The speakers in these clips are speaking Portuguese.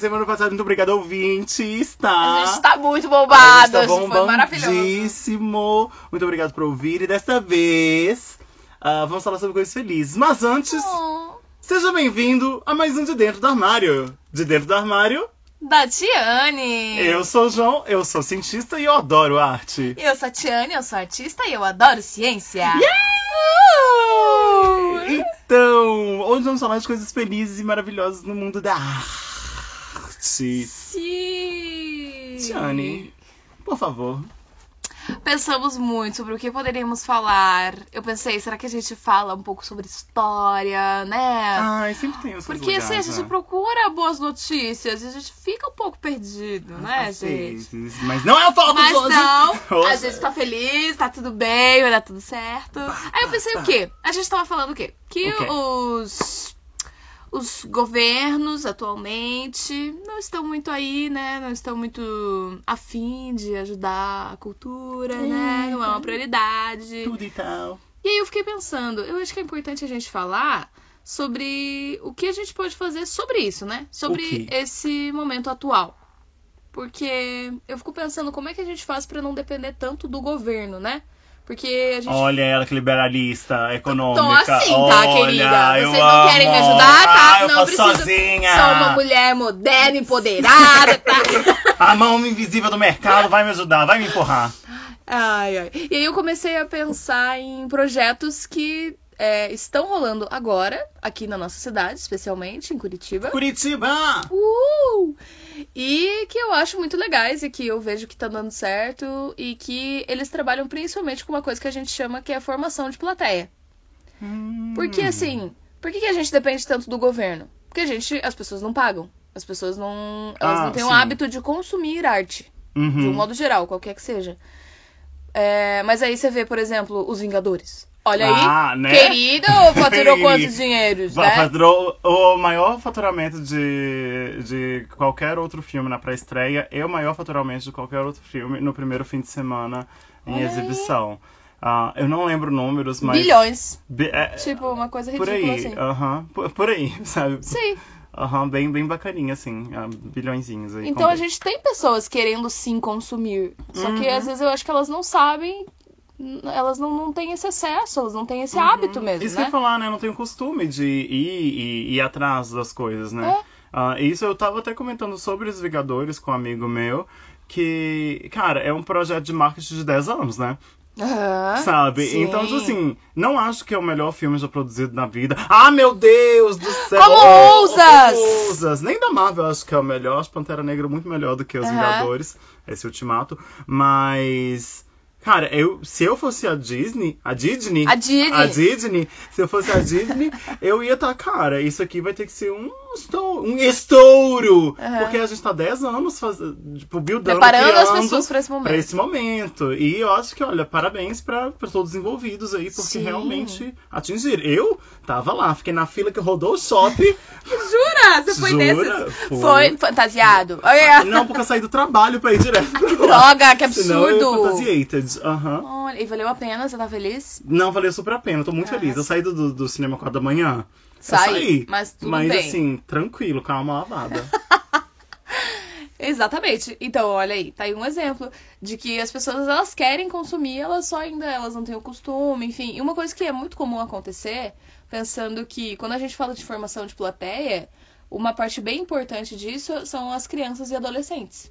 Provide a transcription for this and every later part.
Semana passada, muito obrigado, ouvintes, tá? A gente tá muito bombado, A gente tá bombadíssimo. Muito obrigado por ouvir. E desta vez, ah, vamos falar sobre coisas felizes. Mas antes, Oh, seja bem-vindo a mais um De Dentro do Armário. De Dentro do Armário, da Tiane. eu sou o João, eu sou cientista e eu adoro arte. Eu sou a Tiane, eu sou artista e eu adoro ciência. Uh! Então, hoje vamos falar de coisas felizes e maravilhosas no mundo da arte. Sim. Tiane, por favor. Pensamos muito sobre o que poderíamos falar. Eu pensei, será que a gente fala um pouco sobre história, né? Ai, sempre tem os seus Porque assim, a gente né? procura boas notícias e a gente fica um pouco perdido, né, gente? Mas não é o foco Mas de hoje. não, a gente tá feliz, tá tudo bem, vai dar tudo certo. Aí eu pensei o quê? A gente tava falando o quê? Que O quê? os os governos atualmente não estão muito aí, né? Não estão muito afim de ajudar a cultura, né? Não é uma prioridade. Tudo e tal. E aí eu fiquei pensando, eu acho que é importante a gente falar sobre o que a gente pode fazer sobre isso, né? Sobre O quê? esse momento atual. Porque eu fico pensando como é que a gente faz pra não depender tanto do governo, né? Porque a gente Olha ela que liberalista, econômica. Tô assim, tá, Olha, querida? Vocês não querem me amo. ajudar, tá? Ah, eu Não preciso- sozinha. sou uma mulher moderna, empoderada, tá? A mão invisível do mercado vai me ajudar, vai me empurrar. Ai, ai. E aí eu comecei a pensar em projetos que é, estão rolando agora, aqui na nossa cidade, especialmente em Curitiba. Curitiba! Uh! E que eu acho muito legais e que eu vejo que tá dando certo e que eles trabalham principalmente com uma coisa que a gente chama que é a formação de plateia. Hum. Porque assim, por que, que a gente depende tanto do governo? Porque a gente, as pessoas não pagam. As pessoas não, elas Ah, não têm o sim. hábito de consumir arte, de um Uhum. modo geral, qualquer que seja. É, mas aí você vê, por exemplo, os Vingadores. Olha Ah, aí, né? querido, faturou quantos dinheiros, né? faturou o maior faturamento de, de qualquer outro filme na pré-estreia e o maior faturamento de qualquer outro filme no primeiro fim de semana em Olha exibição. Ah, eu não lembro números, mas. Bilhões. Bi- é, Tipo, uma coisa por ridícula aí, assim. aham. por, por aí, sabe? Sim. Aham, bem, bem bacaninha, assim. ah, bilhõezinhos aí. Então a gente tem pessoas querendo sim consumir. Só que Uhum. às vezes eu acho que elas não sabem, elas não, não têm esse acesso, elas não têm esse hábito mesmo, Uhum. Isso que eu né? falar, né? Não tenho costume de ir e ir atrás das coisas, né? É. Ah, isso eu tava até comentando sobre os Vingadores com um amigo meu, que, cara, é um projeto de marketing de 10 anos, né? Aham, Sabe? sim. Então, tipo assim, não acho que é o melhor filme já produzido na vida. Ah, meu Deus do céu! Como Oh, ousas? como ousas! Nem da Marvel acho que é o melhor. Acho Pantera Negra muito melhor do que os Aham. Vingadores, esse ultimato. Mas. Cara, eu, se eu fosse a Disney, a Disney, A Disney. a Disney, se eu fosse a Disney, eu ia estar, cara, isso aqui vai ter que ser um estouro. Um estouro! Aham. Porque a gente tá 10 anos fazendo, tipo, buildando, Preparando as criando pessoas pra esse pra momento. esse momento. E eu acho que, olha, parabéns pra, pra todos os envolvidos aí, porque Sim. realmente atingiram. Eu tava lá, fiquei na fila que rodou o shopping. Jura? Você foi Jura? desses? Foi. Foi fantasiado. Olha, Não, porque eu saí do trabalho pra ir direto pra lá. droga, que Senão eu absurdo. Fantasiated. Aham. Olha, e valeu a pena, você tá feliz? Não, valeu super a pena, eu tô muito Ah, feliz. Eu saí do, do, cinema 4 da manhã. Saí, saí. mas tudo Mas bem. assim, tranquilo, calma lavada. Exatamente. Então, olha aí, tá aí um exemplo de que as pessoas elas querem consumir, elas só ainda elas não têm o costume, enfim. E uma coisa que é muito comum acontecer, pensando que quando a gente fala de formação de plateia, uma parte bem importante disso são as crianças e adolescentes.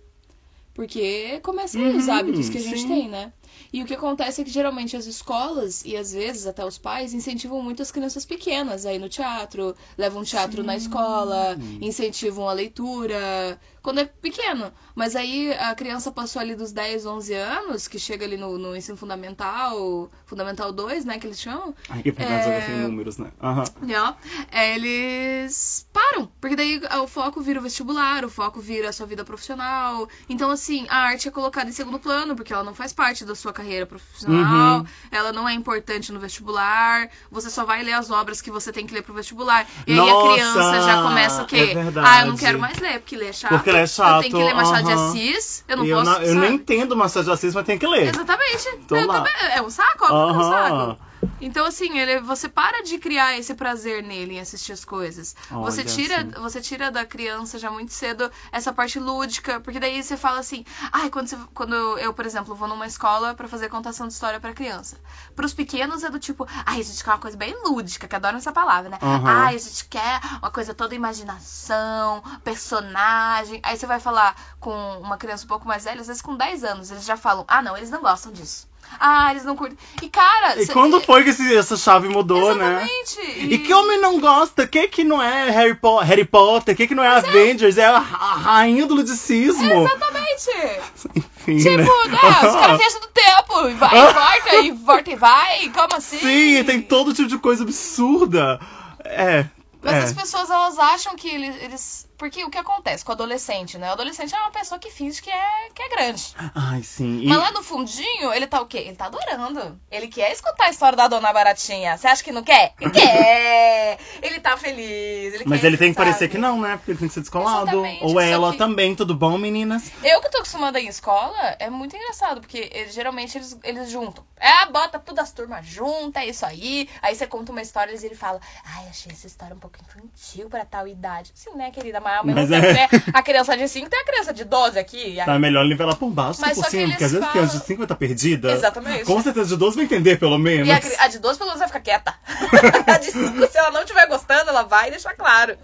Porque começam aí os Uhum, hábitos que a gente sim. tem, né? E o que acontece é que geralmente as escolas e às vezes até os pais incentivam muito as crianças pequenas aí no teatro, levam teatro na escola, incentivam a leitura, quando é pequeno. Mas aí a criança passou ali dos 10, 11 anos, que chega ali no, no ensino fundamental, fundamental 2, né, que eles chamam, Ai, que É. sem números, né? Aham. ó, é, eles param, porque daí o foco vira o vestibular, o foco vira a sua vida profissional. Então, assim, a arte é colocada em segundo plano, porque ela não faz parte da sua carreira profissional, Uhum. ela não é importante no vestibular, você só vai ler as obras que você tem que ler pro vestibular. E aí Nossa, a criança já começa o quê? é ah, eu não quero mais ler, porque ler é chato. Porque ler é chato, Eu tenho que ler Machado de aham. Assis, eu não E eu, posso, não- eu nem entendo Machado de Assis, mas tenho que ler. Exatamente. Tô eu lá. também. É um saco, óbvio que é um saco. Então, assim, ele, você para de criar esse prazer nele em assistir as coisas. você Olha, tira, sim. você tira da criança já muito cedo essa parte lúdica, porque daí você fala assim, ai, quando, você- quando eu, por exemplo, vou numa escola pra fazer contação de história pra criança. Pros pequenos é do tipo, ai, a gente quer uma coisa bem lúdica, que adoram essa palavra, né? Aham. Ai, a gente quer uma coisa toda imaginação, personagem. Aí você vai falar com uma criança um pouco mais velha, às vezes com 10 anos, eles já falam, ah, não, eles não gostam disso. Ah, eles não curtem. E, cara. E cê- quando foi que esse- essa chave mudou, né? Exatamente. E que homem não gosta? Que que não é Harry, Po- Harry Potter? Que que não é Avengers? É a, a rainha do ludicismo. Exatamente. Enfim, Tipo, né? né? Os caras viajam do tempo. e Vai e volta, e volta e vai. Como assim? Sim, tem todo tipo de coisa absurda. É. Mas é. as pessoas, elas acham que eles, eles- Porque o que acontece com o adolescente, né? O adolescente é uma pessoa que finge que é, que é grande. Ai, sim. E- Mas lá no fundinho, ele tá o quê? Ele tá adorando. Ele quer escutar a história da dona Baratinha. Você acha que não quer? Ele quer! Ele tá feliz. Ele Mas quer, ele tem que parecer que não, né? Porque ele tem que ser descolado. Exatamente, Ou ela que- também, tudo bom, meninas? Eu que tô acostumada em escola, é muito engraçado, porque eles- geralmente eles, eles juntam. É, bota todas as turmas juntas, é isso aí. Aí você conta uma história e ele fala, ai, achei essa história um pouco infantil pra tal idade. Sim, né, querida? Mas Mas é- né? A criança de 5 tem a criança de 12 aqui. e aí- Tá melhor nivelar por baixo Mas por só que cima, eles porque às vezes a criança de falam- 5 vai estar perdida. Exatamente. Com certeza de 12 vai entender, pelo menos. E a, a de 12 pelo menos vai ficar quieta. a de 5, se ela não estiver gostando, ela vai deixar claro.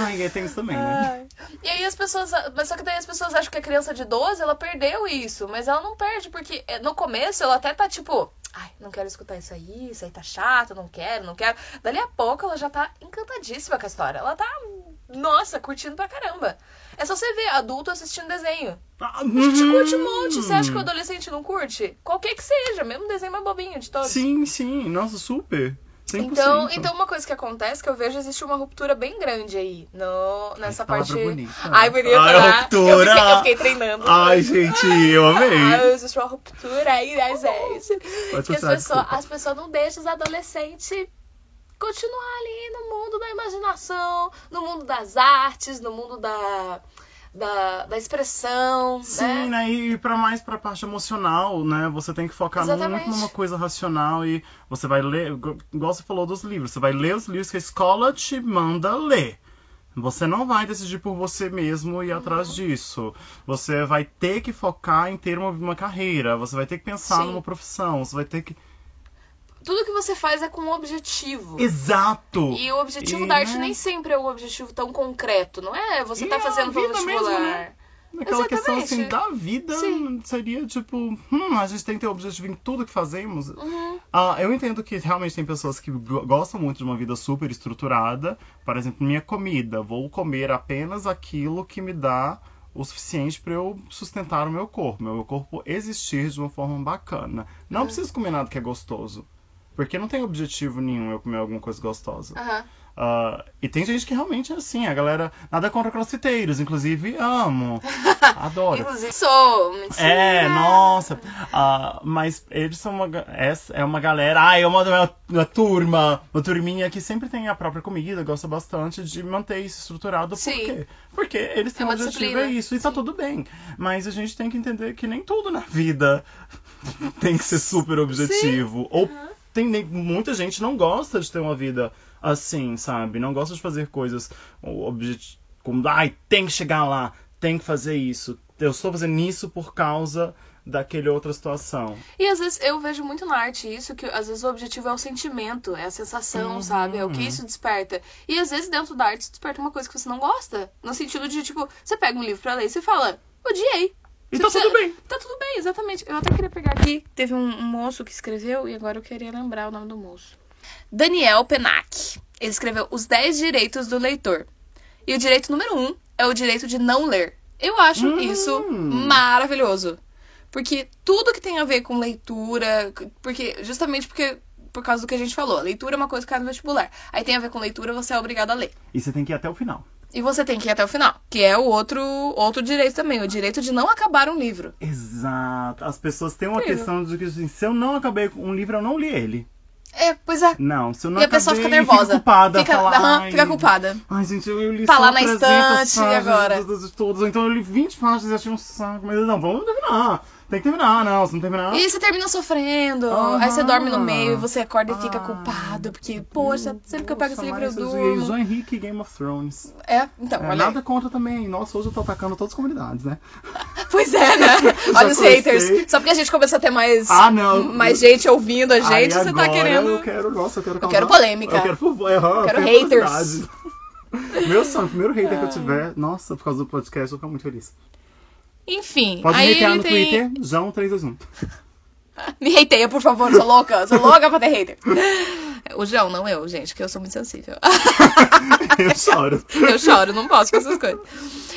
Ai, tem isso também, né? Ai. E aí as pessoas. Mas só que daí as pessoas acham que a criança de 12 ela perdeu isso. Mas ela não perde, porque eh, no começo ela até tá tipo. Ai, não quero escutar isso aí, isso aí tá chato, não quero, não quero. Dali a pouco ela já tá encantadíssima com a história. Ela tá, nossa, curtindo pra caramba. É só você ver adulto assistindo desenho. Ah, A gente uhum. curte um monte. Você acha que o adolescente não curte? Qualquer que seja, mesmo desenho mais bobinho de todos. Sim, sim. Nossa, super. 100%. Então, então, uma coisa que acontece que eu vejo existe uma ruptura bem grande aí no, nessa Ai, parte. bonita. Ai, bonita, Ai, né? ruptura. Eu fiquei, eu fiquei treinando. Ai, gente, eu amei. Ai, existe uma ruptura aí, né, gente? Pode Que as pessoas, as pessoas não deixam os adolescentes continuar ali no mundo da imaginação, no mundo das artes, no mundo da, da, da expressão, Sim, né? né? E pra mais pra parte emocional, né? Você tem que focar Exatamente. muito numa coisa racional e você vai ler, igual você falou dos livros, você vai ler os livros que a escola te manda ler. Você não vai decidir por você mesmo e ir atrás Uhum. disso. Você vai ter que focar em ter uma, uma carreira, você vai ter que pensar Sim. numa profissão, você vai ter que. Tudo que você faz é com um objetivo. Exato! E o objetivo E, da arte né? nem sempre é um objetivo tão concreto, não é? Você E tá fazendo pro vida mesmo, vestibular. né? Aquela questão assim da vida Sim. seria tipo, hum, a gente tem que ter objetivo em tudo que fazemos. Uhum. Ah, eu entendo que realmente tem pessoas que go- gostam muito de uma vida super estruturada. Por exemplo, minha comida. Vou comer apenas aquilo que me dá o suficiente para eu sustentar o meu corpo. Meu corpo existir de uma forma bacana. Não preciso comer nada que é gostoso. Porque não tem objetivo nenhum eu comer alguma coisa gostosa. Aham. Ah, e tem gente que realmente é assim, a galera. Nada contra crossfiteiros, inclusive amo. Adoro. Inclusive, sou. Mentira. É, nossa. Ah, mas eles são uma. Essa é uma galera. Ah, é uma, uma, uma turma, uma turminha que sempre tem a própria comida, gosta bastante de manter isso estruturado. Por Sim. quê? Porque eles têm É um objetivo, disciplina. é isso, e tá Sim. tudo bem. Mas a gente tem que entender que nem tudo na vida tem que ser super objetivo. Ou tem muita gente não gosta de ter uma vida assim, sabe? Não gosta de fazer coisas como, ai, tem que chegar lá, tem que fazer isso. Eu estou fazendo isso por causa daquele outra situação. E às vezes eu vejo muito na arte isso, que às vezes o objetivo é o sentimento, é a sensação, Uhum. sabe? É o que isso desperta. E às vezes dentro da arte isso desperta uma coisa que você não gosta. No sentido de, tipo, você pega um livro pra ler e você fala, odiei. E tá tudo bem. Tá tudo bem, exatamente. Eu até queria pegar aqui. Teve um, um moço que escreveu e agora eu queria lembrar o nome do moço. Daniel Penac. Ele escreveu Os 10 Direitos do Leitor. E o direito número 1 é o direito de não ler. Eu acho Hum. isso maravilhoso. Porque tudo que tem a ver com leitura, porque justamente porque por causa do que a gente falou, a leitura é uma coisa que cai no vestibular. Aí tem a ver com leitura, você é obrigado a ler. E você tem que ir até o final. E você tem que ir até o final, que é o outro outro direito também, o direito de não acabar um livro. Exato. As pessoas têm uma Incrível. questão de que assim, se eu não acabei com um livro, eu não li ele. É, pois é. Não, se eu não e a pessoa fica nervosa. Fica culpada. Fica, fala, aham, "Ai, fica culpada. Ai, gente, eu, eu li Tá lá na 300 estante, agora? então eu li 20 páginas e achei um saco. Mas não, vamos terminar. Tem que terminar, não. Se não terminar. E você termina sofrendo. Aí você dorme no meio e você acorda e fica culpado. Porque, poxa, sempre que eu pego esse livro eu durmo. João Henrique Game of Thrones. É, então, É, olha. nada contra também. Nossa, hoje eu tô atacando todas as comunidades, né? aí. Pois é, né? Olha os haters. Só porque a gente começou a ter mais, Ah, não. mais gente ouvindo a gente, Aí você tá querendo. Eu quero, nossa, eu quero Eu quero polêmica. Eu quero, por- errar, Quero eu haters. Meu sonho, o primeiro hater que eu tiver, nossa, por causa do podcast, eu vou ficar muito feliz. Enfim, Pode me aí hatear no tem. Twitter, João321. Me hateia, por favor, sou louca. Sou louca pra ter hater. O João, não eu, gente, que eu sou muito sensível. eu choro. Eu choro, não posso com essas coisas.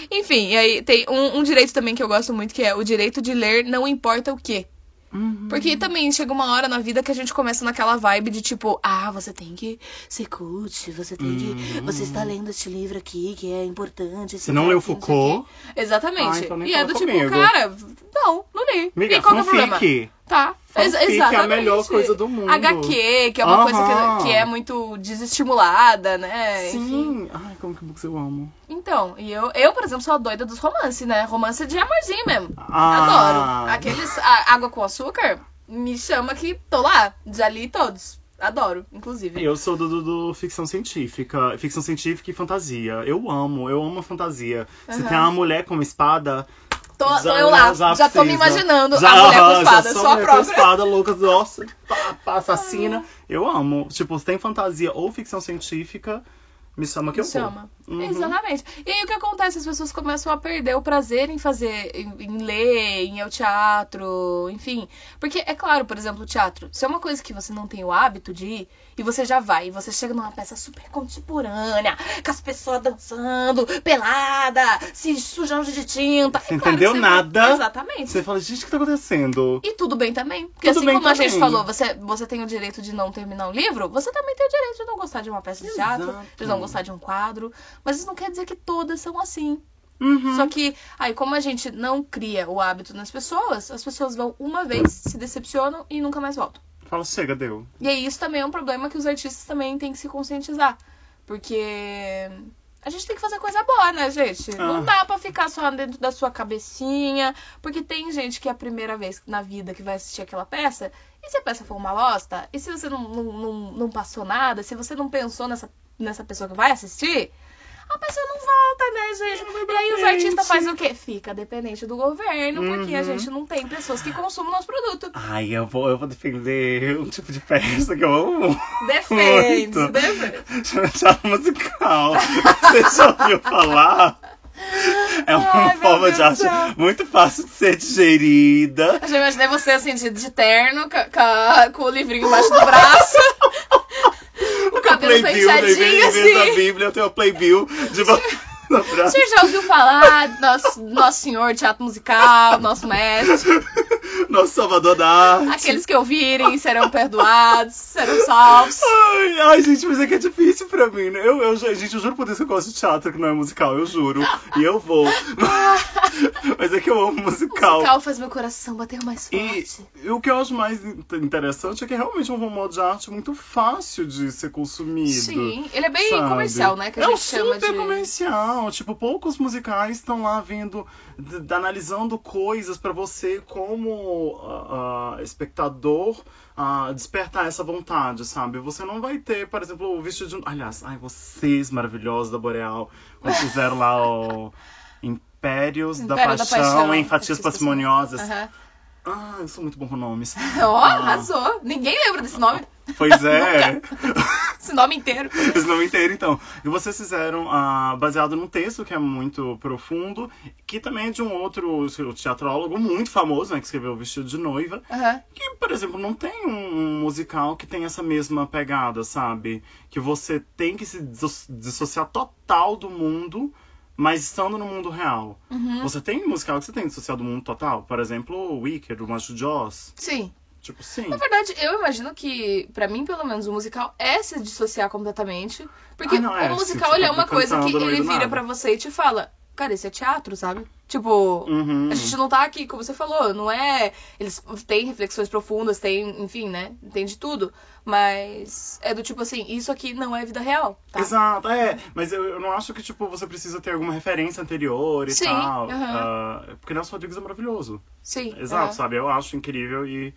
Enfim, e aí tem um, um direito também que eu gosto muito, que é o direito de ler não importa o quê. Uhum. Porque também chega uma hora na vida que a gente começa naquela vibe de tipo, ah, você tem que ser cult, você tem que. Uhum. Você está lendo este livro aqui que é importante. Se não leu Foucault. Exatamente. Ah, então e é do tipo, comigo. cara, não, não li. amiga, e qual que é o problema? Tá. Ex- Fanfic é a exatamente. melhor coisa do mundo. HQ, que é uma coisa que, que é muito desestimulada, né? Enfim. Sim. Ai, como que books eu amo. Então, e eu, eu, por exemplo, sou a doida dos romances, né? Romance de amorzinho mesmo. Ah. Adoro. Aqueles água com açúcar, me chama que tô lá. Já li todos. Adoro, inclusive. Eu sou do, do- do ficção científica, ficção científica e fantasia. Eu amo, eu amo a fantasia. Se Aham. tem uma mulher com uma espada, Tô, tô já- eu lá, já já, tô me precisa. imaginando já, a mulher com espada, já sou a mulher com própria. espada, louca, nossa, pá, pá, assassina. Eu amo. Tipo, se tem fantasia ou ficção científica, me chama que Me eu vou. chama. Uhum. Exatamente. E aí o que acontece? As pessoas começam a perder o prazer em fazer, em, em ler, em ir ao teatro, enfim. Porque, é claro, por exemplo, o teatro, se é uma coisa que você não tem o hábito de ir, e você já vai, e você chega numa peça super contemporânea, com as pessoas dançando, pelada, se sujando de tinta. Você é claro entendeu que nada? Exatamente. Você fala, gente, o que tá acontecendo? E tudo bem também. Porque Tudo assim como a gente também. falou, você, você tem o direito de não terminar um livro, você também tem o direito de não gostar de uma peça de teatro, Exato. de não gostar de um quadro. Mas isso não quer dizer que todas são assim. Uhum. Só que, aí, como a gente não cria o hábito nas pessoas, as pessoas vão uma vez, se decepcionam e nunca mais voltam. Fala, chega, deu. E aí, isso também é um problema que os artistas também têm que se conscientizar. Porque a gente tem que fazer coisa boa, né, gente? Ah. Não dá pra ficar só dentro da sua cabecinha. Porque tem gente que é a primeira vez na vida que vai assistir aquela peça. E se a peça for uma bosta? E se você não, não, não, não passou nada? Se você não pensou nessa, nessa pessoa que vai assistir? A pessoa não volta, né, gente? E aí os artistas fazem o quê? Fica dependente do governo, porque a Uhum. gente não tem pessoas que consumam nosso produto. Ai, eu vou, eu vou defender um tipo de peça que eu amo. Defende, Muito. defende. Chama teatro musical. Você já ouviu falar? É uma Ai, forma de arte muito fácil de ser digerida. Eu já imaginei você assim, de, de terno, ca- com o livrinho embaixo do braço. O cabelo penteadinho, em vez da assim. Bíblia, eu tenho a Playbill de. Você já ouviu falar do nosso, nosso senhor teatro musical, nosso mestre? Nosso salvador da arte. Aqueles que ouvirem serão perdoados, serão salvos. Ai, ai, gente, mas é que é difícil pra mim, né? Eu, eu, gente, eu juro por Deus que eu gosto de teatro que não é musical, eu juro. E eu vou. Mas é que eu amo musical. Musical faz meu coração bater mais E, forte. e o que eu acho mais in- interessante é que é realmente um modo de arte muito fácil de ser consumido. Sim, ele é bem sabe? comercial, né? Que a é um gente chama super de. comercial. Tipo, poucos musicais estão lá vendo, analisando coisas pra você como ah, espectador ah, despertar essa vontade, sabe? Você não vai ter, por exemplo, o vestido de. Aliás, ai, vocês maravilhosos da Boreal, quando fizeram lá o Impérios da, Império da Paixão, Paixão, em Fatias Parcimoniosas. Aham. Ah, eu sou muito bom com nomes. Ó, Ah. arrasou. Ninguém lembra desse nome. Pois é. Esse nome inteiro. Esse nome inteiro, então. E vocês fizeram ah, baseado num texto que é muito profundo, que também é de um outro teatrólogo muito famoso, né? Que escreveu O Vestido de Noiva. Aham. Que, por exemplo, não tem um musical que tem essa mesma pegada, sabe? Que você tem que se disso- dissociar total do mundo, mas estando no mundo real. Uhum. Você tem musical que você tem que dissociar do mundo total? Por exemplo, o Wicked, o de Oz. Sim. Tipo, sim. Na verdade, eu imagino que, pra mim, pelo menos, o musical é se dissociar completamente. Porque Ah, não, é, o musical você ele é tá uma coisa que ele vira pra você e te fala, cara, isso é teatro, sabe? Tipo, Uhum. a gente não tá aqui, como você falou, não é. Eles têm reflexões profundas, tem, enfim, né? Tem de tudo. Mas é do tipo assim, isso aqui não é vida real, tá? Exato, é. Mas eu, eu não acho que, tipo, você precisa ter alguma referência anterior e Sim, tal. aham. Ah, porque Nelson Rodrigues é maravilhoso. Sim. Exato, é. sabe? Eu acho incrível e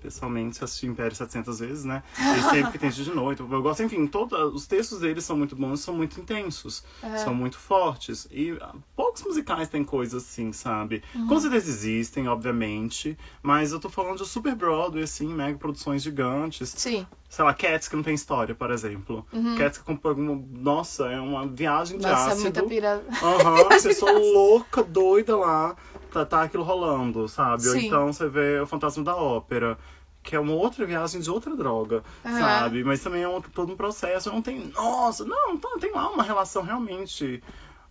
pessoalmente assisti Império 700 vezes, né? E sempre que tem de noite. Eu gosto, enfim, todos os textos deles são muito bons, são muito intensos, É. são muito fortes. E ah, poucos musicais têm coisas assim, sabe? Uhum. Com certeza existem, obviamente, mas eu tô falando de super Broadway, assim, mega produções gigantes. Sim. Sei lá, Cats que não tem história, por exemplo. Cats que compõe uma- Nossa, é uma viagem de Uhum. Nossa, é ácido. muita pira. Aham, pessoa louca, doida lá, tá, tá aquilo rolando, sabe? Ou Sim. então você vê o Fantasma da Ópera, que é uma outra viagem de outra droga, Aham. sabe? Mas também é um, todo um processo. Não tem. Nossa, não, tá, tem lá uma relação realmente.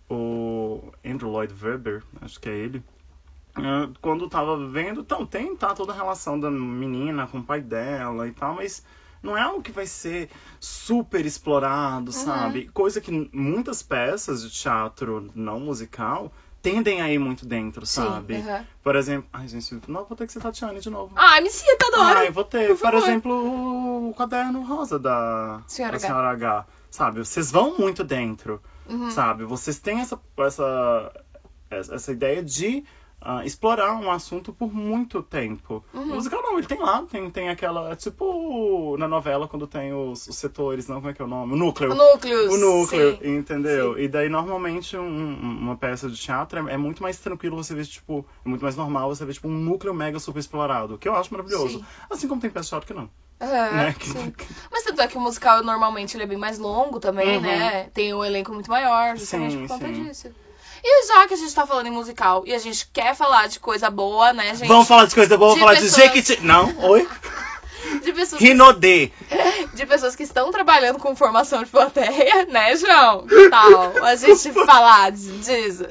O Andrew Lloyd Webber, acho que é ele. ah, Quando tava vendo, então, tem tá, toda a relação da menina com o pai dela e tal, mas não é algo que vai ser super explorado, sabe? Coisa que muitas peças de teatro não musical tendem a ir muito dentro, Sim. sabe? aham. Por exemplo, ai gente, não, vou ter que ser Tatiane de novo. Ai, me cita, adoro! Ai, vou ter, Por por, exemplo, o caderno rosa da Senhora da H. Senhora H. Sabe? Vocês vão muito dentro, Uhum. sabe? Vocês têm essa, essa essa ideia de ah, explorar um assunto por muito tempo. Uhum. O musical não, ele tem lá, tem, tem aquela. é Tipo na novela quando tem os, os setores, não, como é que é o nome? O núcleo. O núcleo. O núcleo, sim. entendeu? Sim. E daí, normalmente, um- um- uma peça de teatro é, é muito mais tranquilo você ver, tipo, é muito mais normal você ver, tipo, um núcleo mega super explorado, que eu acho maravilhoso. Sim. Assim como tem peça de teatro que não. Aham, né? sim. Mas tanto é que o musical normalmente ele é bem mais longo também, Uhum. né? Tem um elenco muito maior, justamente Sim, por conta sim. disso. E já que a gente tá falando em musical e a gente quer falar de coisa boa, né, gente? Vamos falar de coisa boa, vamos falar pessoas- de Jequiti... Não, oi? Pessoas, Rinodê. de pessoas que estão trabalhando com formação de plateia, né, João? Que tal? A gente falar disso.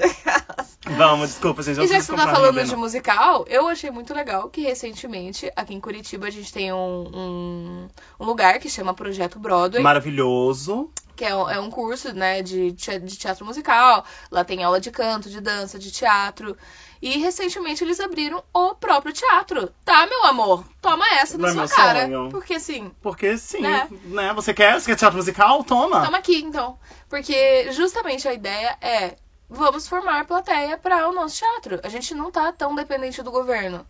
Vamos, desculpa, gente. eu E já que você tá falando Rinodê, de não. musical, eu achei muito legal que recentemente, aqui em Curitiba, a gente tem um, um, um lugar que chama Projeto Broadway. Maravilhoso. que é um, é um curso, né, de, de teatro musical. Lá tem aula de canto, de dança, de teatro. E recentemente eles abriram o próprio teatro. Tá, meu amor? Toma essa na é sua cara. sonho. Porque assim, Porque sim, Né? né? Você quer? Você quer teatro musical? Toma. toma aqui então. Porque justamente a ideia é vamos formar plateia para o nosso teatro. A gente não tá tão dependente do governo.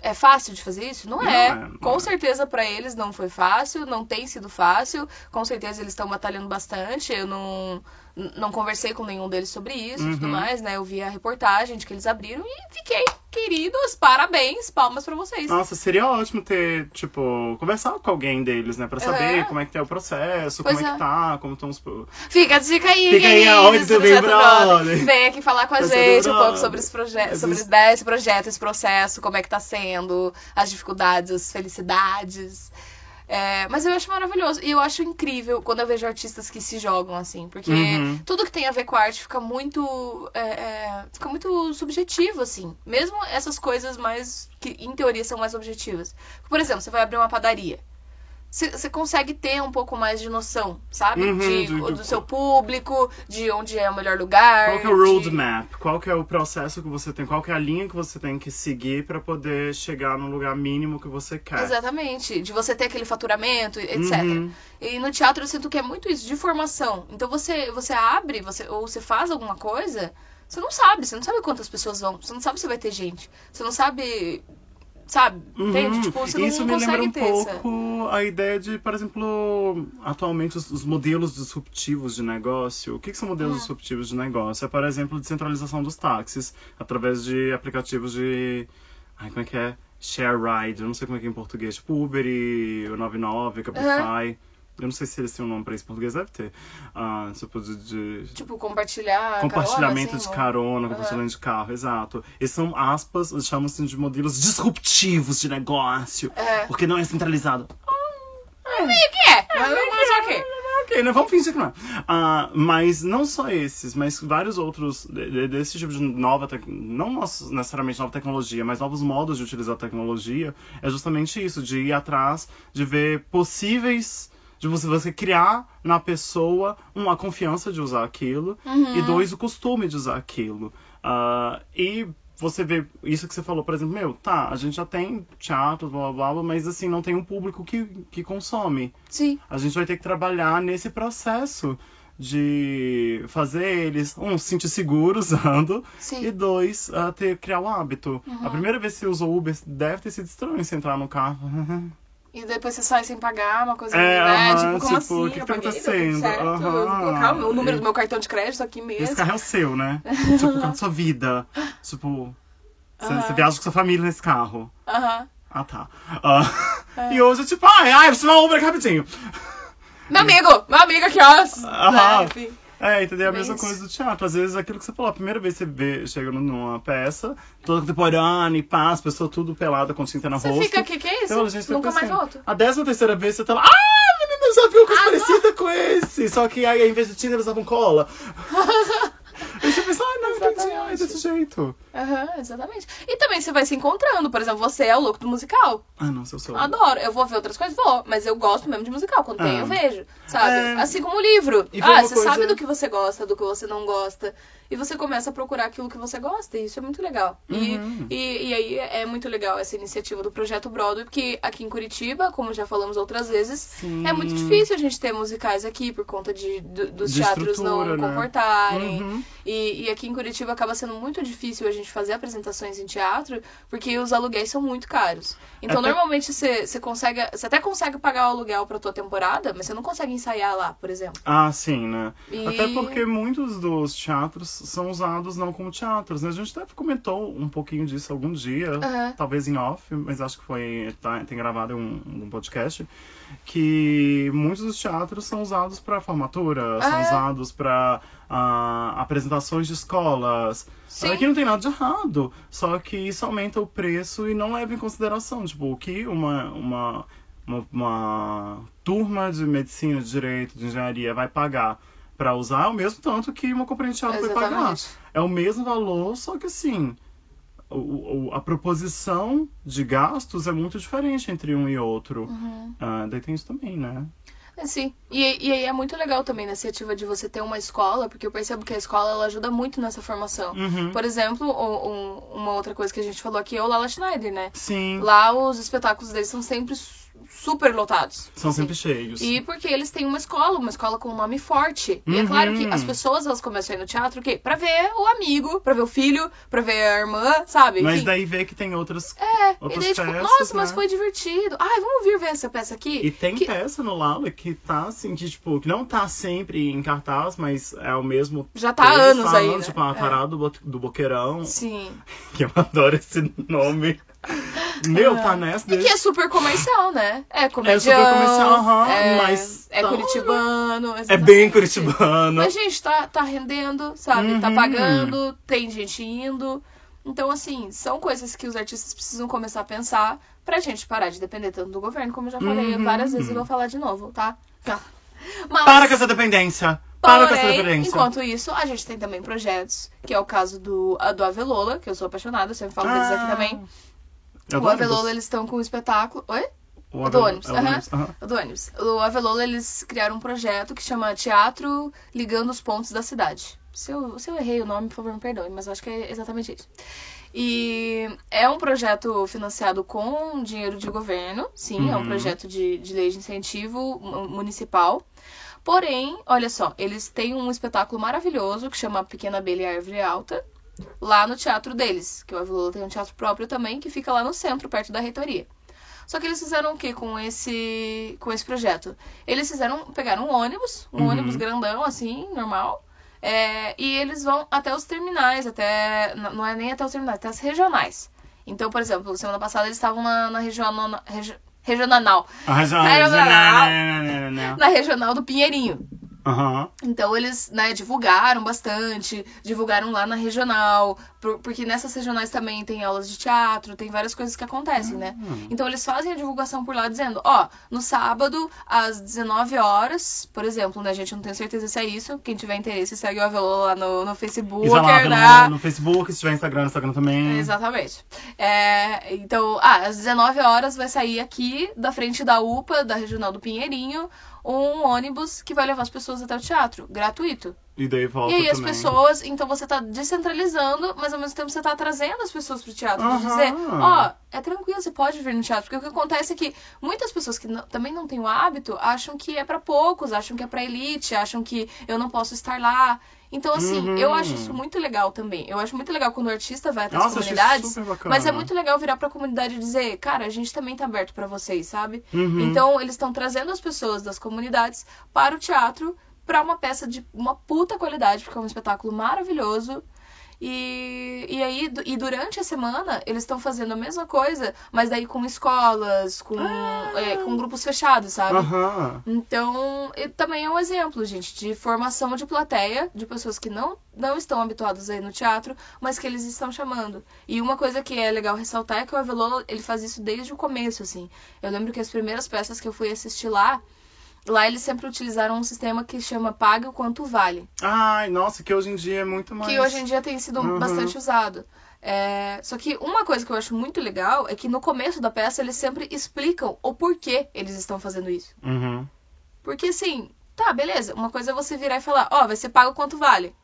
É fácil de fazer isso? Não, Não é. é, não Com é. certeza pra eles não foi fácil, não tem sido fácil. Com certeza eles estão batalhando bastante. Eu não, não conversei com nenhum deles sobre isso e tudo Uhum. mais, né? Eu vi a reportagem de que eles abriram e fiquei, queridos, parabéns, palmas pra vocês. Nossa, seria ótimo ter, tipo, conversar com alguém deles, né? Pra saber É. como é que tá o processo, Pois como é, é. que tá, como estão os. Fica a dica aí, Fica aí aonde do Big Projeto Brother. Vem aqui falar com a gente um pouco sobre esse projeto, Às sobre né, esse projeto, esse processo, como é que tá sendo, as dificuldades, as felicidades. É, mas eu acho maravilhoso. E eu acho incrível quando eu vejo artistas que se jogam assim. Porque Uhum. tudo que tem a ver com a arte fica muito. é, é, fica muito subjetivo, assim. Mesmo essas coisas mais. que em teoria são mais objetivas. Por exemplo, você vai abrir uma padaria. Você consegue ter um pouco mais de noção, sabe? Uhum, De- do- do, do- seu público, de onde é o melhor lugar. Qual que é o de- roadmap? Qual que é o processo que você tem? Qual que é a linha que você tem que seguir pra poder chegar no lugar mínimo que você quer? Exatamente. De você ter aquele faturamento, etc. Uhum. E no teatro eu sinto que é muito isso, de formação. Então você, você abre, você, ou você faz alguma coisa, você não sabe, você não sabe quantas pessoas vão, você não sabe se vai ter gente. Você não sabe. Sabe? Entende? Uhum. Tipo, você Isso não me lembra consegue um ter essa. pouco a ideia de, por exemplo, atualmente os, os modelos disruptivos de negócio. O que, que são modelos Hum. disruptivos de negócio? É, por exemplo, descentralização dos táxis através de aplicativos de. Ai, como é que é? Share Ride, eu não sei como é que é em português. Tipo Uber e o 99, Cabify. Eu não sei se eles têm um nome pra isso em português, deve ter. Ah, tipo de- de, Tipo, compartilhar. Compartilhamento carona, assim, de carona, Aham. compartilhamento de carro, exato. Esses são aspas, chamam-se de modelos disruptivos de negócio. É. Porque não é centralizado. que é? Mas vamos fazer o quê? Ok, né? Vamos fingir que não é. Ah, mas não só esses, mas vários outros de- de- desse tipo de nova não necessariamente nova tecnologia, mas novos modos de utilizar a tecnologia, é justamente isso, de ir atrás, de ver possíveis De você, você criar na pessoa uma confiança de usar aquilo. Uhum. E dois, o costume de usar aquilo. Ah, e você vê isso que você falou, por exemplo, meu, tá, a gente já tem teatro, blá blá blá, mas assim, não tem um público que, que consome. Sim. A gente vai ter que trabalhar nesse processo de fazer eles, um, se sentir seguro usando, Sim. e dois, ah, ter, criar o hábito. Uhum. A primeira vez que você usou Uber deve ter sido estranho você entrar no carro. E depois você sai sem pagar, uma coisa, É, né? aham, tipo, como tipo, assim? o que eu tá paguei, acontecendo? certo, eu vou colocar o número E- do meu cartão de crédito aqui mesmo. Esse carro é o seu, né? tipo, o carro da sua vida. Tipo, você, Aham. você viaja com sua família nesse carro. Aham. Ah, tá. É. E hoje, tipo, ai, ai, vou chamar um Uber aqui rapidinho. Meu amigo! Meu amigo aqui, ó! Aham. Né. É, entendeu? A Bem mesma coisa do teatro. Às vezes, aquilo que você falou, a primeira vez que você vê, chega numa peça, toda contemporânea, e pá, as pessoas tudo pelada com tinta no Você rosto. fica aqui, que é isso? Então, a gente Nunca mais assim, volto. A décima terceira vez você tá lá, ah, menina, eu já viu uma coisa Ah, parecida com esse. Só que aí, ao invés de tinta, eles usavam cola. Aí você pensa, ai, não, entendi, Exatamente. Desse jeito. Aham, exatamente. E também você vai se encontrando. Por exemplo, você é o louco do musical. Ah, não, se eu sou. Adoro. Eu vou ver outras coisas? Vou. Mas eu gosto mesmo de musical. Quando tem, Ah. eu vejo. Sabe? É. Assim como o livro. E Ah, você coisa- sabe do que você gosta, do que você não gosta. E você começa a procurar aquilo que você gosta. E isso é muito legal. E, Uhum. e, e aí é muito legal essa iniciativa do Projeto Broadway, porque aqui em Curitiba, como já falamos outras vezes, Sim. é muito difícil a gente ter musicais aqui por conta de, do- dos De teatros não né? comportarem. Uhum. E, e aqui em Curitiba acaba sendo muito difícil a gente fazer apresentações em teatro, porque os aluguéis são muito caros. Então, Até- normalmente, você consegue. Você até consegue pagar o aluguel pra tua temporada, mas você não consegue ensaiar lá, por exemplo. Ah, sim, né? E- Até porque muitos dos teatros são usados não como teatros, né? A gente até comentou um pouquinho disso algum dia, Aham. talvez em off, mas acho que foi tá, tem gravado um, um podcast, que muitos dos teatros são usados para formatura, são é? usados para apresentações de escolas. Sim. Aqui não tem nada de errado, só que isso aumenta o preço e não leva em consideração, tipo, o que uma, uma, uma, uma turma de medicina, de direito, de engenharia vai pagar para usar é o mesmo tanto que uma teatro vai pagar. É o mesmo valor, só que assim, o- o- a proposição de gastos é muito diferente entre um e outro. Uhum. Ah, daí tem isso também, né? É, sim. E, e aí é muito legal também a iniciativa de você ter uma escola, porque eu percebo que a escola ela ajuda muito nessa formação. Uhum. Por exemplo, um- um- uma outra coisa que a gente falou aqui é o Lala Schneider, né? Sim, Lá os espetáculos deles são sempre super lotados. são assim. sempre cheios. E porque eles têm uma escola, uma escola com um nome forte. E é claro que Uhum. as pessoas elas começam a ir no teatro o quê? Pra ver o amigo, pra ver o filho, pra ver a irmã, sabe? Mas Enfim. daí vê que tem outras. É, e outras daí, tipo, peças, nossa, mas né? foi divertido. Ai, vamos vir ver essa peça aqui? E tem Que- peça no Lala que tá assim, que, tipo, que não tá sempre em cartaz, mas é o mesmo. Já tá há anos tá aí, anos, né? Tipo, a É. Do, Bo- do Boqueirão, Sim. que eu adoro esse nome. Meu, É. tá nessa E que é super comercial, né? É comedião. É super comercial, aham, é, mas É tá- curitibano. É exatamente. bem curitibano. Mas, gente, tá, tá rendendo, sabe? Tá Uhum. pagando, tem gente indo. Então, assim, são coisas que os artistas precisam começar a pensar pra gente parar de depender tanto do governo, como eu já falei Uhum. várias vezes e vou falar de novo, tá? Tá. Mas, Para com essa dependência! Para com essa porém, dependência! enquanto isso, a gente tem também projetos, que é o caso do, do Avelola, que eu sou apaixonada, eu sempre falo deles aqui Ah, também. É o Avelola, eles estão com um espetáculo. Oi? O é do ônibus, é o ônibus, aham. O do ônibus. O Avelola, eles criaram um projeto que chama Teatro Ligando os Pontos da Cidade. Se eu, se eu errei o nome, por favor, me perdoe, mas acho que é exatamente isso. E é um projeto financiado com dinheiro de governo, sim, é um Uhum. projeto de, de lei de incentivo mu- municipal. Porém, olha só, eles têm um espetáculo maravilhoso que chama Pequena Abelha e Árvore Alta, lá no teatro deles, que o Avelola tem um teatro próprio também, que fica lá no centro, perto da reitoria. Só que eles fizeram o que com esse com esse projeto? Eles fizeram pegaram um ônibus, um Uhum. ônibus grandão assim, normal, é, e eles vão até os terminais, até não é nem até os terminais, até as regionais. Então, por exemplo, semana passada eles estavam na, na regional, na, regi- regional. Regional. na regional do Pinheirinho. Aham. Então eles, né, divulgaram bastante, divulgaram lá na regional, porque nessas regionais também tem aulas de teatro, tem várias coisas que acontecem, né? Hum. Então eles fazem a divulgação por lá dizendo, ó, no sábado às 19 horas, por exemplo, né, gente, não tenho certeza se é isso, quem tiver interesse segue o Avelô lá no, no Facebook, lá né? no, no Facebook, se tiver Instagram, Instagram também. Exatamente. É, então, ah, às 19 horas vai sair aqui da frente da UPA, da Regional do Pinheirinho, um ônibus que vai levar as pessoas até o teatro, gratuito. E daí volta E aí as também. pessoas, então você tá descentralizando, mas ao mesmo tempo você tá trazendo as pessoas pro teatro. Aham. dizer, ó, é tranquilo, você pode vir no teatro. Porque o que acontece é que muitas pessoas que não- também não têm o hábito acham que é pra poucos, acham que é pra elite, acham que eu não posso estar lá. Então, assim, Uhum. eu acho isso muito legal também. Eu acho muito legal quando o artista vai até as Nossa, achei comunidades. Mas é muito legal virar pra comunidade e dizer, cara, a gente também tá aberto pra vocês, sabe? Uhum. Então, eles estão trazendo as pessoas das comunidades para o teatro para uma peça de uma puta qualidade, porque é um espetáculo maravilhoso. E, e aí, e durante a semana, eles estão fazendo a mesma coisa, mas daí com escolas, com, é, com grupos fechados, sabe? Aham. Então, e também é um exemplo, gente, de formação de plateia, de pessoas que não, não estão habituadas aí no teatro, mas que eles estão chamando. E uma coisa que é legal ressaltar é que o Avelô, ele faz isso desde o começo, assim. Eu lembro que as primeiras peças que eu fui assistir lá, lá eles sempre utilizaram um sistema que chama Paga o Quanto Vale. Ai, nossa, que hoje em dia é muito mais. Que hoje em dia tem sido Uhum. bastante usado. É, Só que uma coisa que eu acho muito legal é que no começo da peça eles sempre explicam o porquê eles estão fazendo isso. Uhum. Porque assim, tá, beleza. Uma coisa é você virar e falar, ó, vai ser pago quanto vale.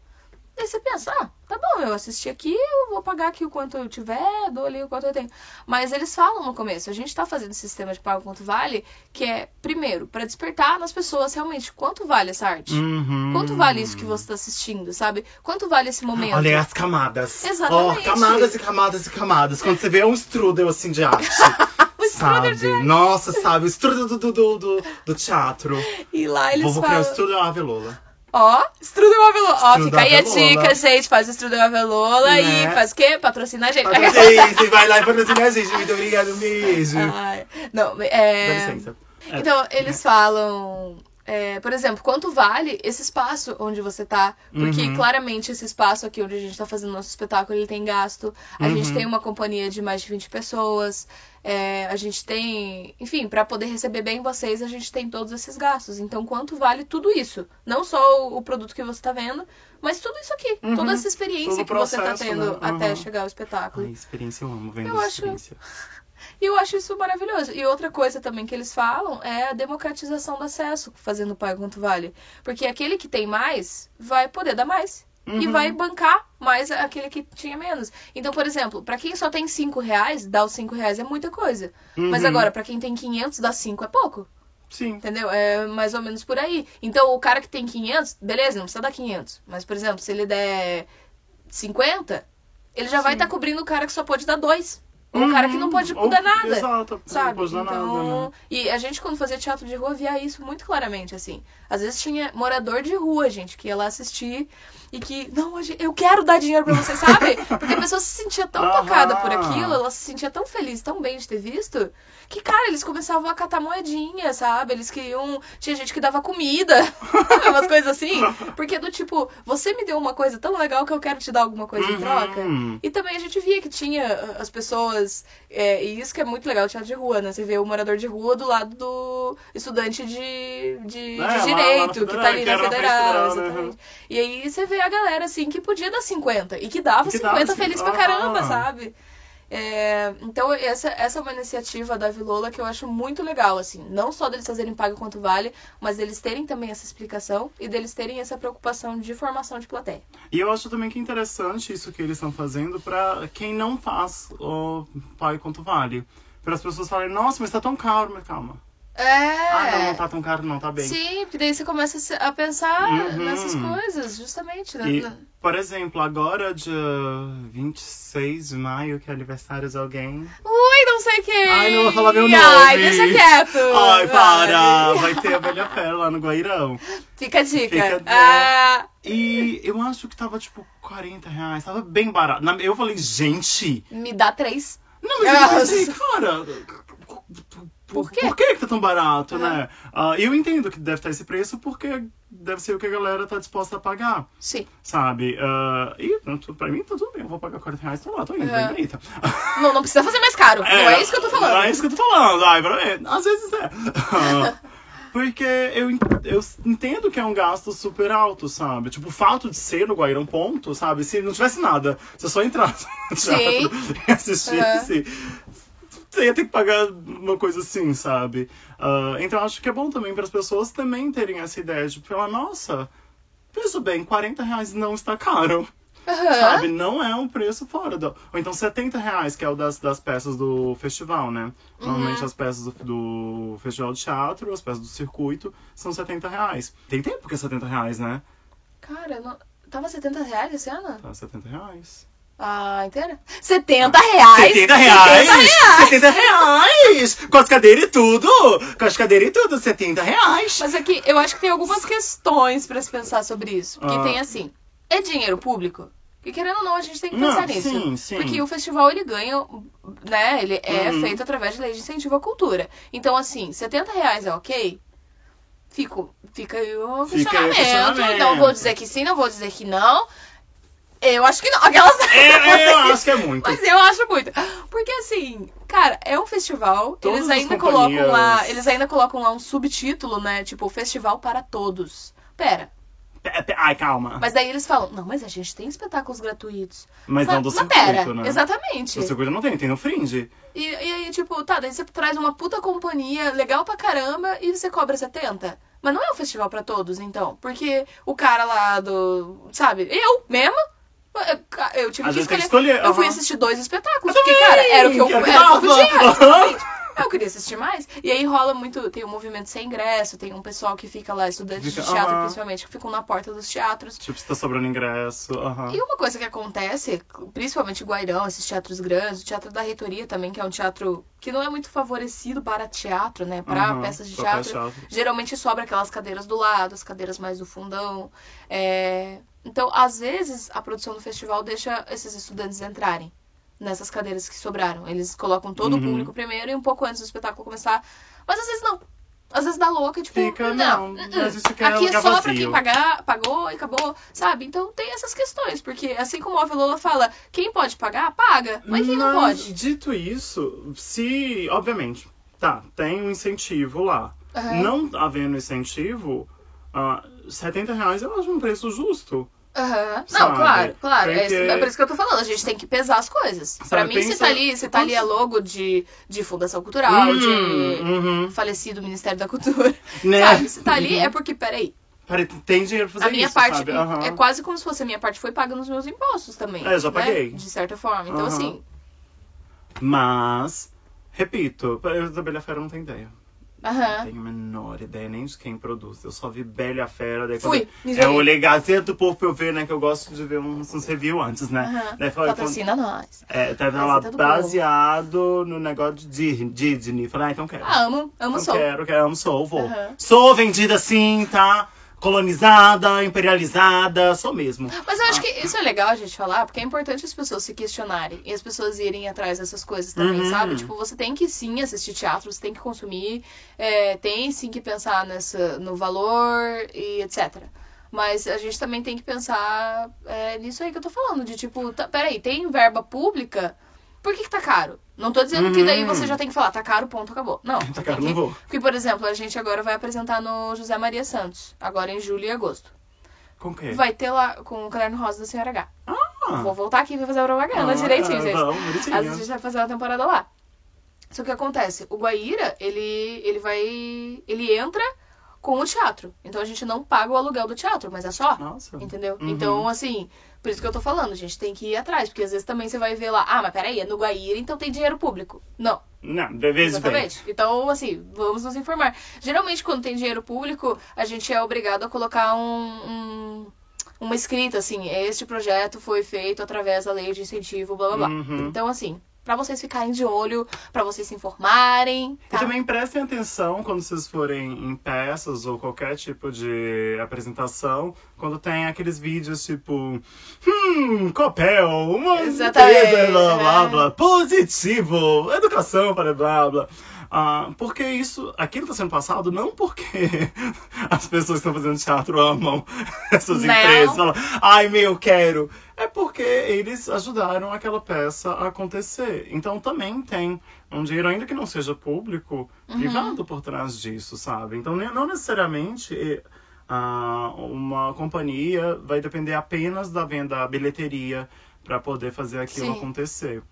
Daí você pensa, ah, tá bom, eu assisti aqui, eu vou pagar aqui o quanto eu tiver, dou ali o quanto eu tenho. Mas eles falam no começo, a gente tá fazendo esse sistema de pago quanto vale, que é, primeiro, pra despertar nas pessoas realmente quanto vale essa arte. Uhum. Quanto vale isso que você tá assistindo, sabe? Quanto vale esse momento? Olha aí as camadas. Exatamente. Ó, camadas e camadas e camadas. Quando você vê um strudel assim de arte. Sabe? Nossa, sabe? O strudel do, do, do, do, teatro. E lá eles Vou criar o falam. strudel Avelola. Ó, Strudel Avelola. Ó, fica aí a dica, gente. Faz o Strudel Avelola Né? e faz o quê? Patrocina a gente. Você vai lá e patrocina a gente. Muito obrigado, um beijo. Ai, não, é... Dá licença. É. Então, eles falam, é, por exemplo, quanto vale esse espaço onde você tá? Porque Uhum. claramente esse espaço aqui onde a gente tá fazendo nosso espetáculo, ele tem gasto. A gente Uhum. tem uma companhia de mais de 20 pessoas. é, a gente tem, enfim, pra poder receber bem vocês, a gente tem todos esses gastos. Então, quanto vale tudo isso? Não só o, produto que você tá vendo, mas tudo isso aqui. Uhum. Toda essa experiência Todo que você tá processo, tendo né? até Uhum. chegar ao espetáculo. Ai, experiência eu amo vendo Eu acho- experiência. E eu acho isso maravilhoso. E outra coisa também que eles falam é a democratização do acesso, fazendo o Pai Quanto Vale. Porque aquele que tem mais vai poder dar mais. E Uhum. vai bancar mais aquele que tinha menos. Então, por exemplo, pra quem só tem 5 reais, dar os 5 reais é muita coisa. Mas Uhum. agora, pra quem tem 500, dar 5 é pouco. Sim. Entendeu? É mais ou menos por aí. Então, o cara que tem 500, beleza, não precisa dar 500. Mas, por exemplo, se ele der 50, ele já vai Sim. estar cobrindo o cara que só pode dar 2. O cara que não pode Uhum. dar Ou- nada. Exato. Sabe? Não pode então, nada, né? e a gente quando fazia teatro de rua via isso muito claramente, assim. Às vezes tinha morador de rua, gente, que ia lá assistir e que, não, eu quero dar dinheiro pra você, sabe? Porque a pessoa se sentia tão tocada por aquilo, ela se sentia tão feliz, tão bem de ter visto, que, cara, eles começavam a catar moedinha, sabe? Eles queriam. Tinha gente que dava comida, umas coisas assim. Porque do tipo, você me deu uma coisa tão legal que eu quero te dar alguma coisa em troca. Uhum. E também a gente via que tinha as pessoas. é, e isso que é muito legal, o teatro de rua, né? Você vê o morador de rua do lado do estudante de, de, de É, lá- lá direito, que Federal, tá ali na federal. federal, né? exatamente. E aí você vê a galera, assim, que podia dar 50 e que dava Que dava 50 feliz pra ah. caramba, sabe? É, então, essa, essa é uma iniciativa da Vilola que eu acho muito legal, assim. Não só deles fazerem pago quanto vale, mas deles terem também essa explicação e deles terem essa preocupação de formação de plateia. E eu acho também que é interessante isso que eles estão fazendo pra quem não faz o pai quanto vale. Para as pessoas falarem, nossa, mas tá tão caro, mas calma. É. Ah, não, não tá tão caro, não, tá bem. Sim, porque daí você começa a pensar Uhum. nessas coisas, justamente. né? E, por exemplo, agora dia 26 de maio, que é aniversário de alguém. Ui, não sei quem! Ai, não vou falar meu Ai, nome. deixa quieto! Ai, para! Vai. Vai ter a velha fera lá no Guairão. Fica a dica. Fica a. Ah, E eu acho que tava tipo 40 reais, tava bem barato. Eu falei, gente. me dá três. Não, mas eu pensei, cara. Por quê? Por que, que tá tão barato, Uhum. né? Ah, eu entendo que deve estar esse preço porque deve ser o que a galera tá disposta a pagar, Sim. sabe? Ah, e pra mim tá tudo bem, eu vou pagar 40 reais, tô lá, tô indo, Uhum. bem bonita. Não, não precisa fazer mais caro. não é isso que eu tô falando. Não é isso que eu tô falando, ai, pra mim, às vezes é. Ah, Porque eu, eu entendo que é um gasto super alto, sabe? Tipo, o fato de ser no Guairão Ponto, sabe? Se não tivesse nada, se eu só entrasse no Sim. teatro e assistisse, você ia ter que pagar uma coisa assim, sabe? Uh, então acho que é bom também para as pessoas também terem essa ideia de falar, nossa, veja bem, 40 reais não está caro. Aham. Sabe? Não é um preço fora do. Ou então 70 reais, que é o das, das peças do festival, né? Normalmente Uhum. as peças do, do festival de teatro, as peças do circuito, são 70 reais. Tem tempo que é 70 reais, né? Cara, não... tava 70 reais esse ano? Tá 70 reais. Ah, inteira? 70 reais? 70 reais! 70 reais! Com as cadeiras e tudo! Com as cadeiras e tudo, 70 reais! Mas aqui, eu acho que tem algumas questões pra se pensar sobre isso. Porque Ah. tem assim, é dinheiro público? E querendo ou não, a gente tem que Não, pensar nisso. sim, sim. Porque o festival, ele ganha, né? Ele é Uhum. feito através de lei de incentivo à cultura. Então, assim, 70 reais é ok? Fico, fica aí o questionamento. Não vou dizer que sim, não vou dizer que não. Eu acho que não. Aquelas... É, eu acho que é muito. Mas eu acho muito. Porque assim, cara, é um festival. Todas eles ainda companhias- colocam lá. Eles ainda colocam lá um subtítulo, né? Tipo, festival para todos. Pera. Pe- pe- Ai, calma. Mas daí eles falam, não, mas a gente tem espetáculos gratuitos. Mas não do mas circuito, pera, né? exatamente. Do circuito não tem, tem no fringe. E, e aí, tipo, tá, daí você traz uma puta companhia legal pra caramba e você cobra 70. Mas não é um festival pra todos, então. Porque o cara lá do. Sabe? Eu mesmo. Eu tive A que escolher. escolher, Eu fui aham. assistir dois espetáculos. Porque, cara, era o que eu, que era o que eu podia. Eu queria assistir mais. E aí rola muito. Tem um movimento sem ingresso, tem um pessoal que fica lá, estudantes Fica- de teatro, aham. principalmente, que ficam na porta dos teatros. Tipo, se tá sobrando ingresso. aham. E uma coisa que acontece, principalmente em Guairão, esses teatros grandes, o Teatro da Reitoria também, que é um teatro que não é muito favorecido para teatro, né? Para Aham, peças de teatro. teatro. Geralmente sobra aquelas cadeiras do lado, as cadeiras mais do fundão. É, Então, às vezes, a produção do festival deixa esses estudantes entrarem nessas cadeiras que sobraram. Eles colocam todo Uhum. o público primeiro e um pouco antes do espetáculo começar. Mas às vezes não. Às vezes dá louca, tipo, Fica, não. não, mas isso aqui é Aqui é só pra vazio. quem pagar, pagou e acabou, sabe? Então tem essas questões, porque assim como a Velola fala, quem pode pagar, paga, mas quem não Mas, pode? Dito isso, se. Obviamente, tá, tem um incentivo lá. Aham. Não havendo incentivo, ah, 70 reais eu acho um preço justo. Aham. Não, Sabe? claro, claro. É, Porque- isso- é por isso que eu tô falando. A gente tem que pesar as coisas. pra mim, se pensa- tá ali, se tá ali a logo de, de Fundação Cultural, Hum, de uhum. falecido Ministério da Cultura, Né? sabe? Se tá ali, Uhum. é porque, peraí, Peraí, tem dinheiro pra fazer a minha isso, parte sabe? Aham. é quase como se fosse a minha parte foi paga nos meus impostos também. É, eu já né? paguei. De certa forma. Então, assim, Mas, repito, eu da Bela Fera não tenho ideia. Não aham. tenho a menor ideia nem de quem produz. Eu só vi Bela Fera. Daí Fui, quando eu joguei. olhei Gazeta do Povo pra eu ver, né? Que eu gosto de ver uns, uns review antes, né? Daí falei, quando, Patrocina nós. é, tava Gazeta lá do Povo. baseado no negócio de Di- Disney. Falei, ah, então quero. Ah, amo, amo então sou. quero, quero, amo, sou, vou. Aham. Sou vendida assim, tá? Colonizada, imperializada, sou mesmo. Mas eu acho que isso é legal a gente falar, porque é importante as pessoas se questionarem e as pessoas irem atrás dessas coisas também, Uhum. sabe? Tipo, você tem que sim assistir teatro, você tem que consumir, é, tem sim que pensar nessa, no valor e etc. Mas a gente também tem que pensar é, nisso aí que eu tô falando, de tipo, tá, peraí, tem verba pública, por que, que tá caro? Não tô dizendo que daí Uhum. você já tem que falar, tá caro, ponto, acabou. Não, Tá caro, tem não que... vou. Porque, por exemplo, a gente agora vai apresentar no José Maria Santos, agora em julho e agosto. Com o quê? Vai ter lá com o Caderno Rosa da Senhora H. Ah, Vou voltar aqui e vou fazer a propaganda ah, direitinho, gente. Vamos, Às vezes a gente vai fazer uma temporada lá. Só que que acontece? O Guaíra, ele, ele vai. Ele entra com o teatro. Então a gente não paga o aluguel do teatro, mas é só. Nossa. Entendeu? Uhum. Então, assim, por isso que eu tô falando, a gente tem que ir atrás, porque às vezes também você vai ver lá, ah, mas peraí, é no Guaíra, então tem dinheiro público. Não, Não, de vez em bem. Exatamente. Então, assim, vamos nos informar. Geralmente, quando tem dinheiro público, a gente é obrigado a colocar um, um- uma escrita, assim, este projeto foi feito através da lei de incentivo, blá blá blá. Uhum. Então, assim, pra vocês ficarem de olho, pra vocês se informarem. E Tá? também prestem atenção quando vocês forem em peças ou qualquer tipo de apresentação, quando tem aqueles vídeos tipo, hum, Copel, uma Exatamente, empresa, blá blá blá, positivo, educação para blá blá. Ah, porque isso, aquilo está sendo passado não porque as pessoas que estão fazendo teatro amam essas Não. empresas, falam, ai meu, quero. É porque eles ajudaram aquela peça a acontecer. Então também tem um dinheiro, ainda que não seja público, Uhum. privado por trás disso, sabe? Então não necessariamente ah, uma companhia vai depender apenas da venda da bilheteria para poder fazer aquilo Sim. acontecer.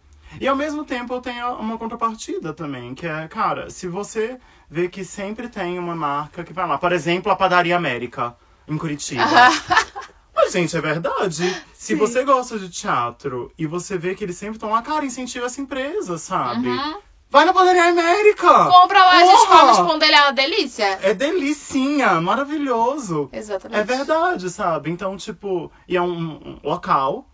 E ao mesmo tempo eu tenho uma contrapartida também, que é, cara, se você vê que sempre tem uma marca que vai lá, por exemplo, a Padaria América, em Curitiba. Mas, gente, é verdade. Se Sim. você gosta de teatro e você vê que eles sempre estão lá, cara, incentiva essa empresa, sabe? Uhum. Vai na Padaria América! Compra lá, a gente Porra! come espondelhada, delícia. É delicinha, maravilhoso. Exatamente. É verdade, sabe? Então, tipo, e é um local,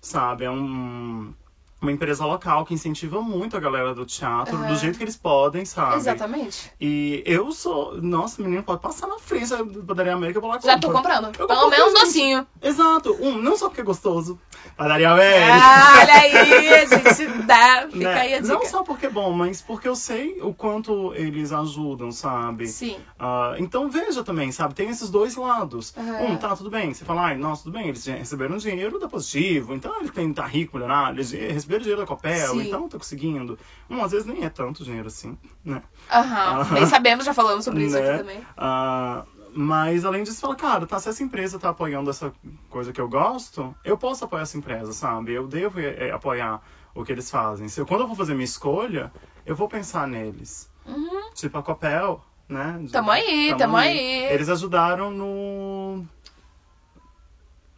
sabe? É um, uma empresa local que incentiva muito a galera do teatro, Aham. do jeito que eles podem, sabe? Exatamente. E eu sou. Nossa, menino, pode passar na frente da Padaria América, vou lá Já tô comprando. Eu Pelo menos um docinho. Exato. Um, não só porque é gostoso. Padaria América. Ah, olha aí, a gente dá. Fica né? aí a dica. Não só porque é bom, mas porque eu sei o quanto eles ajudam, sabe? Sim. Ah, então veja também, sabe? Tem esses dois lados. Aham. Um, tá, tudo bem. Você fala, ai, nossa, tudo bem, eles receberam dinheiro da Positivo, então ele tem, tá rico, milionário, eles receberam dinheiro da Copel, Sim. então tá conseguindo. Um, às vezes nem é tanto dinheiro assim, né? Aham. Aham. Bem sabemos, já falamos sobre isso Né? aqui também. Ah, mas além disso, fala, cara, tá, se essa empresa tá apoiando essa coisa que eu gosto, eu posso apoiar essa empresa, sabe? Eu devo eh, apoiar o que eles fazem. Se eu, quando eu vou fazer minha escolha, eu vou pensar neles. Uhum. Tipo a Copel, né? Tamo aí, tamo aí. Eles ajudaram no.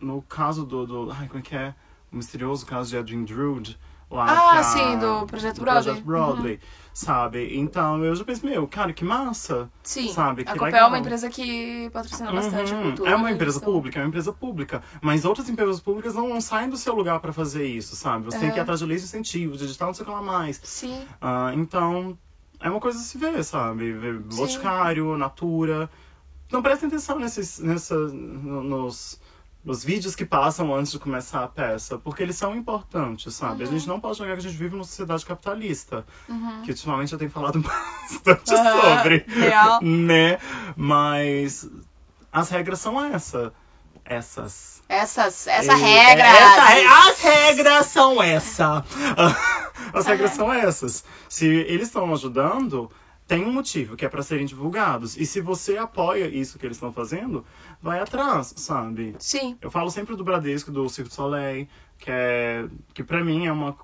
No caso do. do ai, como é que é? Misterioso caso de Edwin Drood. Lá, Ah, a- sim, do Projeto do Broadway. Projeto Broadway, sabe? Então eu já pensei, meu, cara, que massa. Sim. Sabe, a que Copel legal. é uma empresa que patrocina bastante a Uhum. cultura. É uma empresa pública, é uma empresa pública. Mas outras empresas públicas não, não saem do seu lugar pra fazer isso, sabe? Você tem que ir Aham. atrás de leis de incentivo, digital, não sei o que lá mais. Sim. Ah, então, é uma coisa a se ver, sabe? Ver Boticário, Natura. Não prestem atenção nesses, nessa, no- nos, nos vídeos que passam antes de começar a peça, porque eles são importantes, sabe? A gente não pode jogar que a gente vive numa sociedade capitalista, Uhum. que ultimamente eu tenho falado bastante Aham, sobre, real. né? Mas as regras são essa. Essas. Essas, essa regra. essa as regras são essa. As regras são essas. Se eles estão ajudando, tem um motivo, que é para serem divulgados. E se você apoia isso que eles estão fazendo, vai atrás, sabe? Sim. Eu falo sempre do Bradesco, do Circo du Soleil, que é que para mim é uma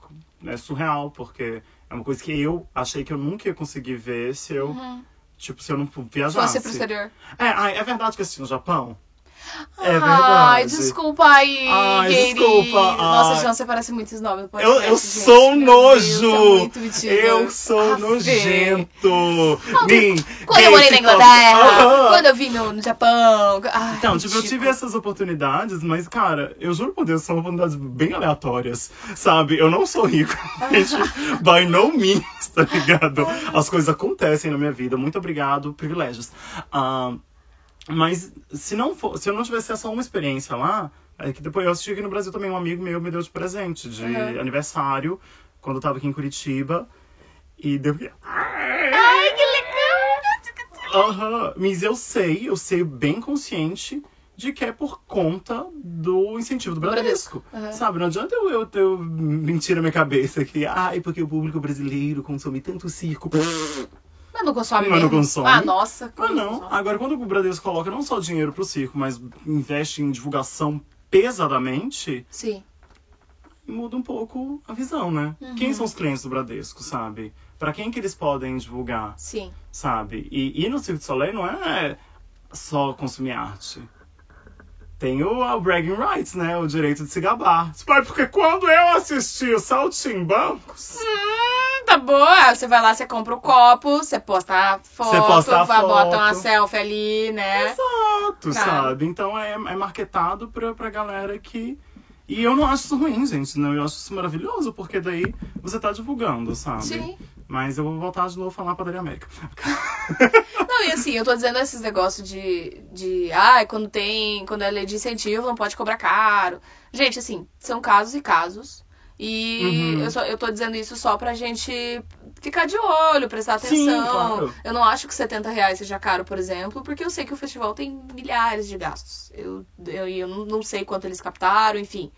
é surreal, porque é uma coisa que eu achei que eu nunca ia conseguir ver se eu, Uhum. tipo, se eu não viajasse. Fosse pro exterior. É, é verdade que assisti no Japão? É Ai, verdade. desculpa aí, Ai, querido. desculpa, Nossa, ai. João, você parece muito esse nome. Eu, eu sou um nojo! Eu sou nojento! Quando eu morei na Inglaterra, quando eu vim no, no Japão. Ai, Então, tipo, eu tive essas oportunidades, mas, cara, eu juro por Deus, são oportunidades bem aleatórias, sabe? Eu não sou rico, gente, by no means, tá ligado? As coisas acontecem na minha vida, muito obrigado, privilégios. Ah, mas se não for, se eu não tivesse essa uma experiência lá, é que depois eu assisti aqui no Brasil também, um amigo meu me deu de presente, de Uhum. aniversário, quando eu tava aqui em Curitiba, e deu... Ai, que legal! Aham, mas eu sei, eu sei bem consciente de que é por conta do incentivo do Bradesco. Aham. Sabe, não adianta eu, eu, eu mentir na minha cabeça que, ai, porque o público brasileiro consome tanto circo. Mas não consome Mas não consome. Ah, nossa. Ah, não. consome? Agora, quando o Bradesco coloca não só dinheiro pro circo, mas investe em divulgação pesadamente, Sim. muda um pouco a visão, né? Uhum. Quem são os clientes do Bradesco, sabe? Pra quem que eles podem divulgar? Sim. sabe? E, e no Cirque du Soleil não é só consumir arte. Tem o, o bragging rights, né? O direito de se gabar. "Ai, porque quando eu assisti o Saltimbancos... Hum, tá boa. Você vai lá, você compra o copo, você posta a foto, Você posta a vai- bota foto. uma selfie ali, né? Exato, Tá. sabe? Então é, é marketado pra, pra galera que... E eu não acho isso ruim, gente. Não, eu acho isso maravilhoso, porque daí você tá divulgando, sabe? Sim. Mas eu vou voltar de novo a falar Padaria América. Não, e assim, eu tô dizendo esses negócios de. de ai, quando tem. Quando é de incentivo, não pode cobrar caro. Gente, assim, são casos e casos. E Uhum. eu, só, eu tô dizendo isso só pra gente ficar de olho, prestar Sim, atenção. claro. Eu não acho que 70 reais seja caro, por exemplo, porque eu sei que o festival tem milhares de gastos. Eu, eu, eu não sei quanto eles captaram, enfim.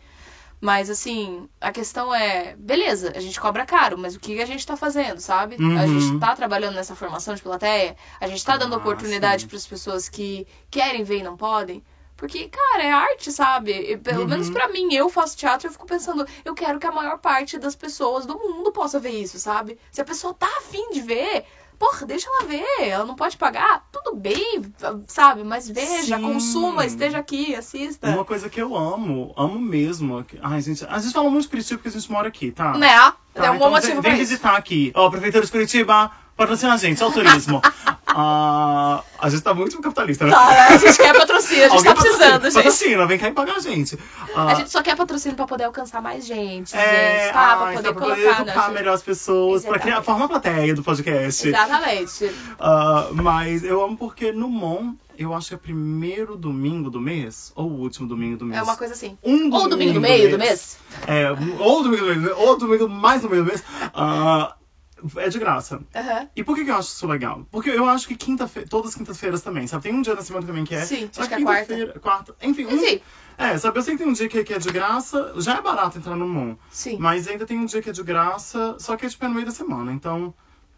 Mas assim, a questão é, beleza, a gente cobra caro, mas o que a gente tá fazendo, sabe? A Uhum. gente tá trabalhando nessa formação de plateia, a gente tá dando Ah, oportunidade para as pessoas que querem ver e não podem. Porque, cara, é arte, sabe? E, pelo Uhum. menos pra mim, eu faço teatro, eu fico pensando, eu quero que a maior parte das pessoas do mundo possa ver isso, sabe? Se a pessoa tá afim de ver, porra, deixa ela ver. Ela não pode pagar, tudo bem, sabe? Mas veja, Sim. consuma, esteja aqui, assista. Uma coisa que eu amo, amo mesmo. Ai, gente, a gente fala muito de Curitiba porque a gente mora aqui, tá? Né? Tá, é um bom então motivo vem, vem visitar aqui. Ó, Prefeitura de Curitiba, patrocina a gente, é o turismo. Ah, a gente tá muito capitalista, né? Tá, a gente quer patrocínio, a gente tá precisando, patrocina, gente. Patrocina, vem cá e paga a gente. Ah, A gente só quer patrocínio pra poder alcançar mais gente, é, gente, tá? Pra ai, poder tá, pra poder colocar, educar né? melhor as pessoas, pra criar, formar a plateia do podcast. Exatamente. Ah, mas eu amo porque no Mon, eu acho que é primeiro domingo do mês, ou o último domingo do mês. É uma coisa assim. Um Ou domingo do meio do mês. É, ou domingo do mês, ou domingo mais no meio do mês. Ah, é de graça. Aham. E por que, que eu acho isso legal? Porque eu acho que quinta-feira, todas as quintas-feiras também, sabe? Tem um dia na semana também que é. Sim, só acho que é quarta. quinta-feira, quarta. Enfim, um, Enfim, é, sabe? Eu sei que tem um dia que, que é de graça, já é barato entrar no Mon. sim. Mas ainda tem um dia que é de graça, só que é tipo é no meio da semana. Então,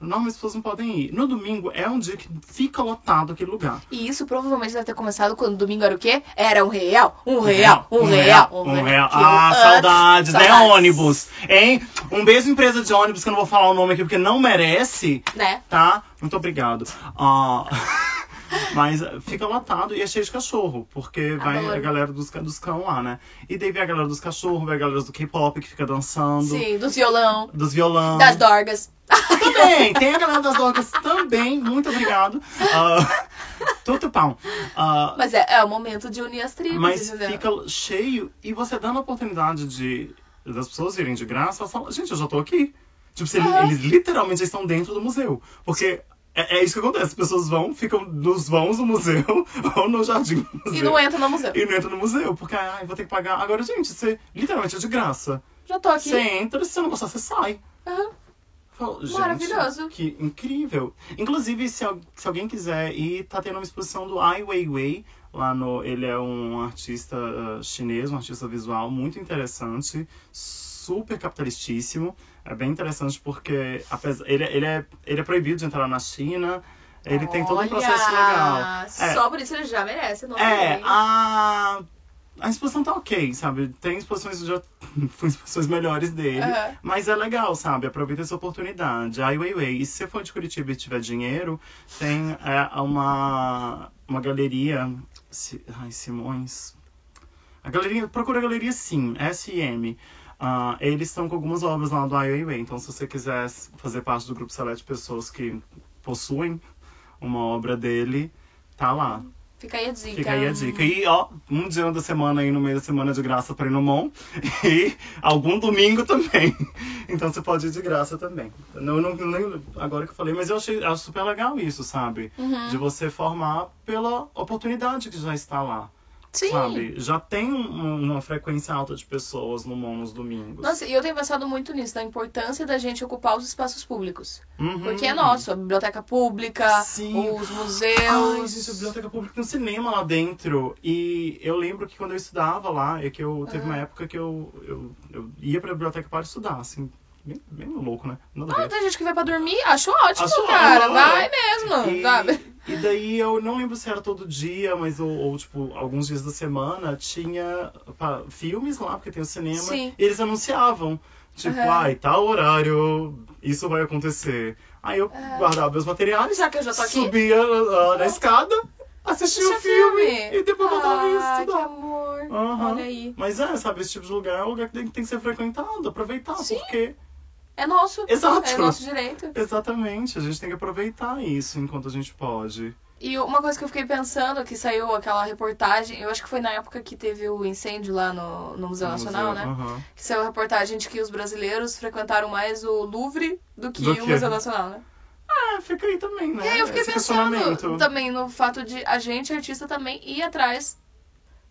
normalmente as pessoas não podem ir. No domingo é um dia que fica lotado aquele lugar. E isso provavelmente deve ter começado quando domingo era o quê? Era um real, um real, um real, Um real. Que Ah, eu- saudades, né? Ônibus. Hein? Um beijo, empresa de ônibus, que eu não vou falar o nome aqui porque não merece, Né? tá? Muito obrigado. Ah, Mas fica lotado e é cheio de cachorro, porque vai Adoro. a galera dos, dos cão lá, né? E daí vem a galera dos cachorros, vem a galera do K-pop que fica dançando, Sim, dos violão, dos violão. das dorgas. Também, tem a galera das drogas também, muito obrigado. Ah, Tudo pão. Ah, Mas é, é o momento de unir as tribos, mas entendeu? fica cheio e você dando a oportunidade de das pessoas irem de graça, elas falam, gente, eu já tô aqui. Tipo, se ele- Aham. eles literalmente estão dentro do museu. Porque é, é isso que acontece, as pessoas vão, ficam nos vãos do museu ou no jardim do museu. E não entra no museu. E não entra no museu, porque ai, vou ter que pagar. Agora, gente, você literalmente é de graça. Já tô aqui. Você entra, se você não gostar, você sai. Aham. Falo, gente, Maravilhoso. Que incrível. Inclusive, se, se alguém quiser ir, tá tendo uma exposição do Ai Weiwei. Lá no. Ele é um artista ah, chinês, um artista visual muito interessante, super capitalistíssimo. É bem interessante porque apesar, ele, ele, é, ele é proibido de entrar na China. Ele tem todo um processo legal. Olha, É. Só por isso ele já merece o nome É, dele. a. A exposição tá ok, sabe? Tem exposições, já exposições melhores dele. Aham. Mas é legal, sabe? Aproveita essa oportunidade. Ai Weiwei. E se você for de Curitiba e tiver dinheiro, tem é, uma, uma galeria. Ai, Simões. A galeria. Procura a galeria Sim, SM. Ah, eles estão com algumas obras lá do Ai Weiwei. Então, se você quiser fazer parte do grupo seleto de pessoas que possuem uma obra dele, tá lá. Fica aí a dica. Fica aí a dica. E, ó, um dia da semana aí no meio da semana de graça pra ir no Mon. E algum domingo também. Então você pode ir de graça também. Não, não, nem agora que eu falei, mas eu achei acho super legal isso, sabe? Uhum. De você formar pela oportunidade que já está lá. Sim. Sabe? Já tem um- uma frequência alta de pessoas no Mon nos domingos. Nossa, e eu tenho pensado muito nisso, na importância da gente ocupar os espaços públicos. Uhum. Porque é nosso, a biblioteca pública, Sim. os Ai, museus. gente, a biblioteca pública tem um cinema lá dentro. E eu lembro que quando eu estudava lá, é que eu teve uma época que eu, eu, eu ia pra biblioteca para estudar, assim. Bem, bem louco, né? Nada a Ah, tem gente que vai pra dormir, acho ótimo, Acho cara. ótimo. Vai mesmo, E, sabe? e daí eu não lembro se era todo dia, mas ou, ou, tipo, alguns dias da semana tinha pá, filmes lá, porque tem o cinema, Sim. e eles anunciavam. Tipo, Aham. ai, tal horário, isso vai acontecer. Aí eu guardava meus materiais, Já que eu já tô aqui. subia ah, na escada, assistia o filme, filme. e depois voltava Ah, que estudava. amor. Aham. Olha aí. Mas é, sabe, esse tipo de lugar é um lugar que tem, tem que ser frequentado, aproveitar, Sim. porque. É nosso. Exato. É nosso direito. Exatamente, a gente tem que aproveitar isso enquanto a gente pode. E uma coisa que eu fiquei pensando, que saiu aquela reportagem, eu acho que foi na época que teve o incêndio lá no, no Museu Nacional, museu, né? Que saiu a reportagem de que os brasileiros frequentaram mais o Louvre do que Do o? Museu Nacional, né? É, fica aí também, né? E aí eu fiquei Esse pensando também no fato de a gente, artista, também ir atrás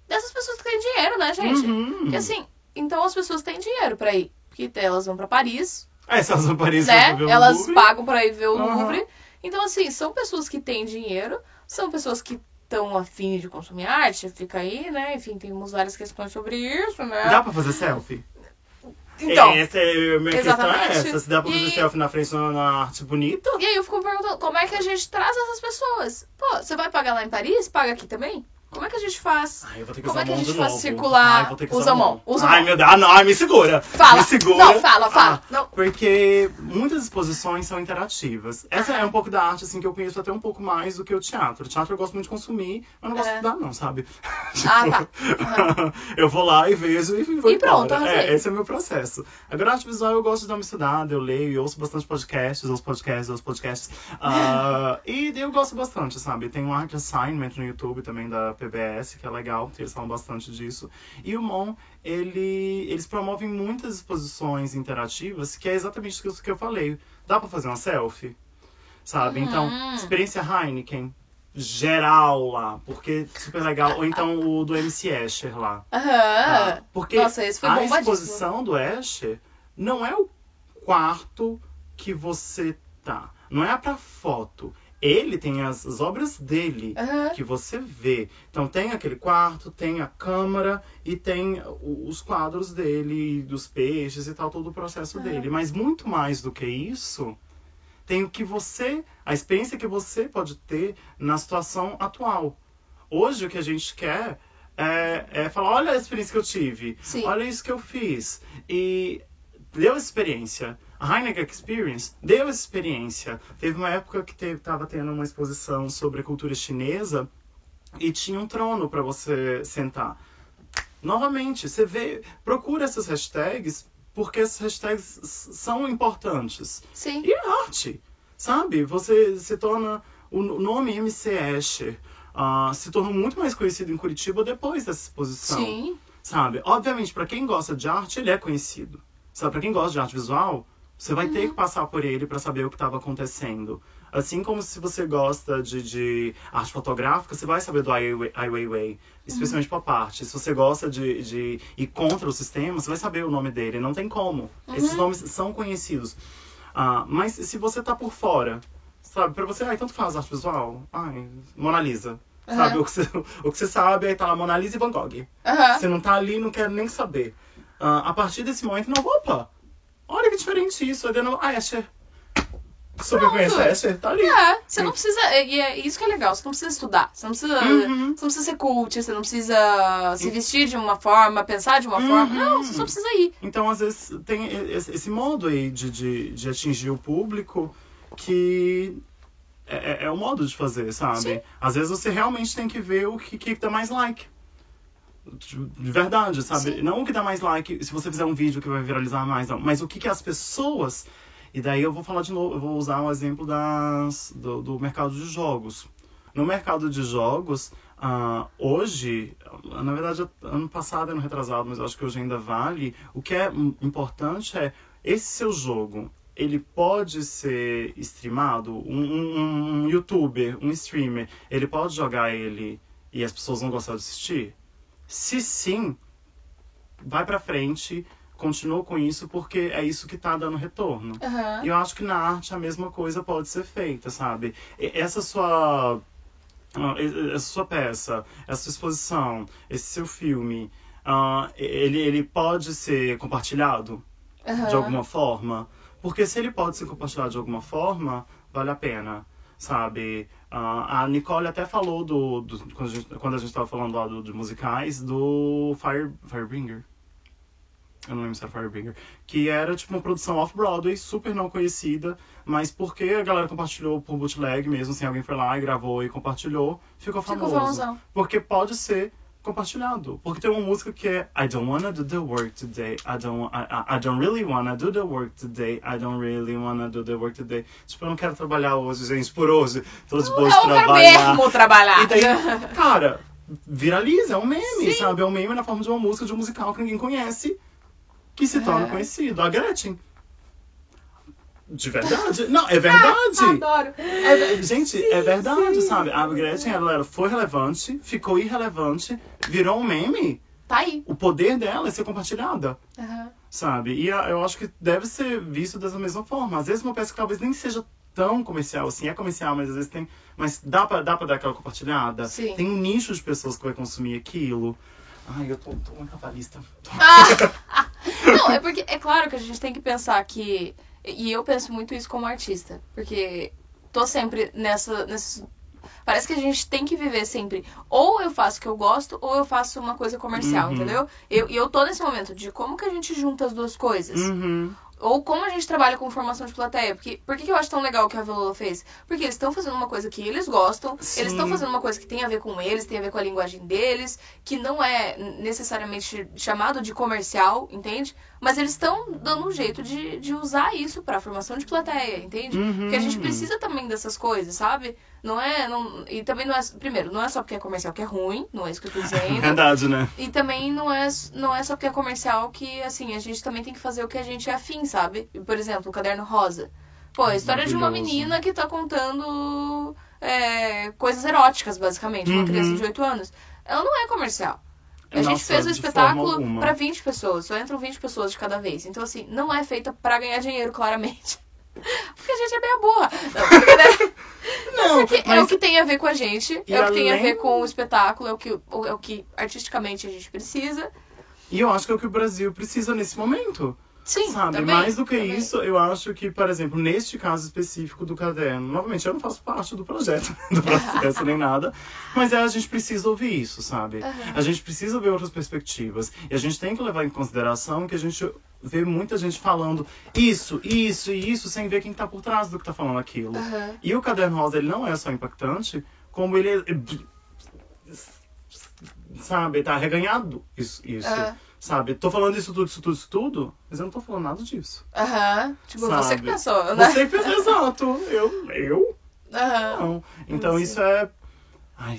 dessas pessoas que têm dinheiro, né, gente? Uhum. Porque assim, então as pessoas têm dinheiro pra ir. Porque elas vão pra Paris, É, se elas aparecem né? ver Elas Louvre, pagam pra ir ver o Aham. Louvre. Então, assim, são pessoas que têm dinheiro, são pessoas que estão afim de consumir arte, fica aí, né? Enfim, temos várias questões sobre isso, né? Dá pra fazer selfie? Então, Essa é, a minha questão é exatamente. essa. Se dá pra fazer E- selfie na frente na, na arte bonita? e aí eu fico me perguntando, como é que a gente traz essas pessoas? Pô, você vai pagar lá em Paris? Paga aqui também? Como é que a gente faz? Ai, eu vou ter que Como é que a gente faz circular? Ai, Usa a mão, usa Ai, mão. meu Deus. Ah, não, ai, me segura. Fala. Me segura. Não, fala, fala. Ah, Não. Porque muitas exposições são interativas. Essa é um pouco da arte, assim, que eu conheço até um pouco mais do que o teatro. O teatro eu gosto muito de consumir, mas não gosto É. de estudar, não, sabe? Ah, tá. eu vou lá e vejo e vou E pronto. É, esse é o meu processo. Agora, arte visual eu gosto de dar uma estudada, eu leio e ouço bastante podcasts, ouço podcasts, ouço podcasts. Ah, e eu gosto bastante, sabe? Tem um art assignment no YouTube também da PBS, que é legal, que eles falam bastante disso. E o Mon, ele, eles promovem muitas exposições interativas, que é exatamente isso que eu falei. Dá pra fazer uma selfie? Sabe? Uhum. Então, experiência Heineken, geral lá, porque super legal. Ou então o do MC Escher lá. Aham. Ah, porque Nossa, a exposição do Escher não é o quarto que você tá. Não é pra foto. Ele tem as, as obras dele Aham. que você vê. Então tem aquele quarto, tem a câmara e tem os quadros dele, dos peixes e tal, todo o processo Aham. dele. Mas muito mais do que isso, tem o que você, a experiência que você pode ter na situação atual. Hoje o que a gente quer é, é falar, olha a experiência que eu tive, Sim. olha isso que eu fiz. E deu experiência. A Heineken Experience deu essa experiência. Teve uma época que teve, tava tendo uma exposição sobre a cultura chinesa e tinha um trono para você sentar. Novamente, você vê, procura essas hashtags porque essas hashtags são importantes. Sim. E é arte, sabe? Você se torna. O nome MC Escher ah, se tornou muito mais conhecido em Curitiba depois dessa exposição Sim. sabe? Obviamente, pra quem gosta de arte, ele é conhecido. Sabe, para quem gosta de arte visual, você vai Uhum. ter que passar por ele pra saber o que estava acontecendo. Assim como se você gosta de, de arte fotográfica, você vai saber do Ai Weiwei, especialmente pop art. Se você gosta de, de ir contra o sistema, você vai saber o nome dele. Não tem como. Esses Uhum. nomes são conhecidos. Ah, mas se você tá por fora, sabe, pra você, ai, tanto faz arte visual. Ai, Mona Lisa. Sabe, Aham. o que, você, o que você sabe, aí tá lá Mona Lisa e Van Gogh. Você não tá ali, não quer nem saber. Ah, a partir desse momento, não, opa! Olha que diferente isso. Aí dentro, ah, Escher. Super Pronto. conhece Escher, tá ali. É, você não precisa. E é isso que é legal, você não precisa estudar. Você não precisa. Uhum. Você não precisa ser cult, você não precisa se vestir de uma forma, pensar de uma Uhum. forma. Não, você só precisa ir. Então, às vezes, tem esse modo aí de, de, de atingir o público que é, é o modo de fazer, sabe? Sim. Às vezes você realmente tem que ver o que, que dá mais like. De de verdade, sabe? Sim. Não o que dá mais like, se você fizer um vídeo que vai viralizar mais, não. Mas o que, que as pessoas. E daí eu vou falar de novo, eu vou usar um exemplo das, do, do mercado de jogos. No mercado de jogos, ah, hoje, na verdade, ano passado era retrasado, mas eu acho que hoje ainda vale. O que é importante é esse seu jogo. Ele pode ser streamado, um, um- um youtuber, um streamer, ele pode jogar ele e as pessoas vão gostar de assistir? Se sim, vai pra frente, continua com isso, porque é isso que tá dando retorno. Aham. E eu acho que na arte a mesma coisa pode ser feita, sabe? Essa sua. ah, Essa sua peça, essa sua exposição, esse seu filme, ah, ele, ele pode ser compartilhado Aham. de alguma forma? Porque se ele pode ser compartilhado de alguma forma, vale a pena, sabe? A Nicole até falou do, do- quando, a gente, quando a gente tava falando lá do, de musicais, do Fire, Firebringer. Eu não lembro se era Firebringer. Que era tipo uma produção off-Broadway, super não conhecida, mas porque a galera compartilhou por bootleg mesmo, assim, alguém foi lá e gravou e compartilhou, ficou Ficou famoso. famosão. Porque pode ser compartilhado. Porque tem uma música que é I don't wanna do the work today. I don't, I, I- don't really wanna do the work today. I don't really wanna do the work today. Tipo, eu não quero trabalhar hoje, gente, por hoje. Tô de boa de Eu trabalhar. mesmo trabalhar. E daí, cara, viraliza, é um meme, Sim. sabe? É um meme na forma de uma música, de um musical que ninguém conhece, que se torna É. conhecido. A Gretchen. De verdade? Não, é verdade. Adoro. É gente, é verdade, sabe? A Gretchen, ela era- foi relevante, ficou irrelevante, virou um meme. Tá aí. O poder dela é ser compartilhada, Aham. sabe? E a- eu acho que deve ser visto dessa mesma forma. Às vezes uma peça que talvez nem seja tão comercial assim, é comercial, mas às vezes tem. Mas dá pra, dá pra dar aquela compartilhada? Sim. Tem um nicho de pessoas que vai consumir aquilo. Ai, eu tô, tô muito capitalista. Ah! Não, é porque é claro que a gente tem que pensar que. E eu penso muito isso como artista. Porque tô sempre nessa, Parece que a gente tem que viver sempre. Ou eu faço o que eu gosto, ou eu faço uma coisa comercial, Uhum. entendeu? Eu- E eu, tô nesse momento de como que a gente junta as duas coisas. Uhum. Ou como a gente trabalha com formação de plateia. Porque, por que que eu acho tão legal o que a Velola fez? Porque eles estão fazendo uma coisa que eles gostam, Sim. eles estão fazendo uma coisa que tem a ver com eles, tem a ver com a linguagem deles, que não é necessariamente chamado de comercial, entende? Mas eles estão dando um jeito de, de usar isso pra formação de plateia, entende? Uhum. Porque a gente precisa também dessas coisas, sabe? Não é. Não, e também não é. Primeiro, não é só porque é comercial que é ruim, não é isso que eu tô dizendo. Verdade, né? E também não é, não é só porque é comercial que, assim, a gente também tem que fazer o que a gente é afim, sabe? Por exemplo, o Caderno Rosa. Pô, a história de uma menina que tá contando é, coisas eróticas, basicamente. Uma Uhum. criança de 8 anos. Ela não é comercial. A gente fez forma espetáculo pra 20 pessoas. Só entram 20 pessoas de cada vez. Então, assim, não é feita pra ganhar dinheiro, claramente. Porque a gente é meio burra. Não, porque, né? Não, Porque é mas o que tem a ver com a gente, E é o que tem a além- ver com o espetáculo, é o que, é o que artisticamente a gente precisa. E eu acho que é o que o Brasil precisa nesse momento. Sim, Sabe? também, Mais do que também. isso, eu acho que, por exemplo, neste caso específico do caderno, novamente, eu não faço parte do projeto, do processo nem nada, mas é, a gente precisa ouvir isso, sabe? Aham. A gente precisa ver outras perspectivas. E a gente tem que levar em consideração que a gente vê muita gente falando isso, isso e isso, sem ver quem tá por trás do que tá falando aquilo. Aham. E o Caderno Rosa, ele não é só impactante, como ele é... Sabe, tá reganhado isso. isso Aham. Sabe, tô falando isso tudo, isso tudo, isso tudo, mas eu não tô falando nada disso. Aham. Tipo, Sabe? você que pensou, né? Você fez exato, eu, eu Aham. não. Então isso é... Ai,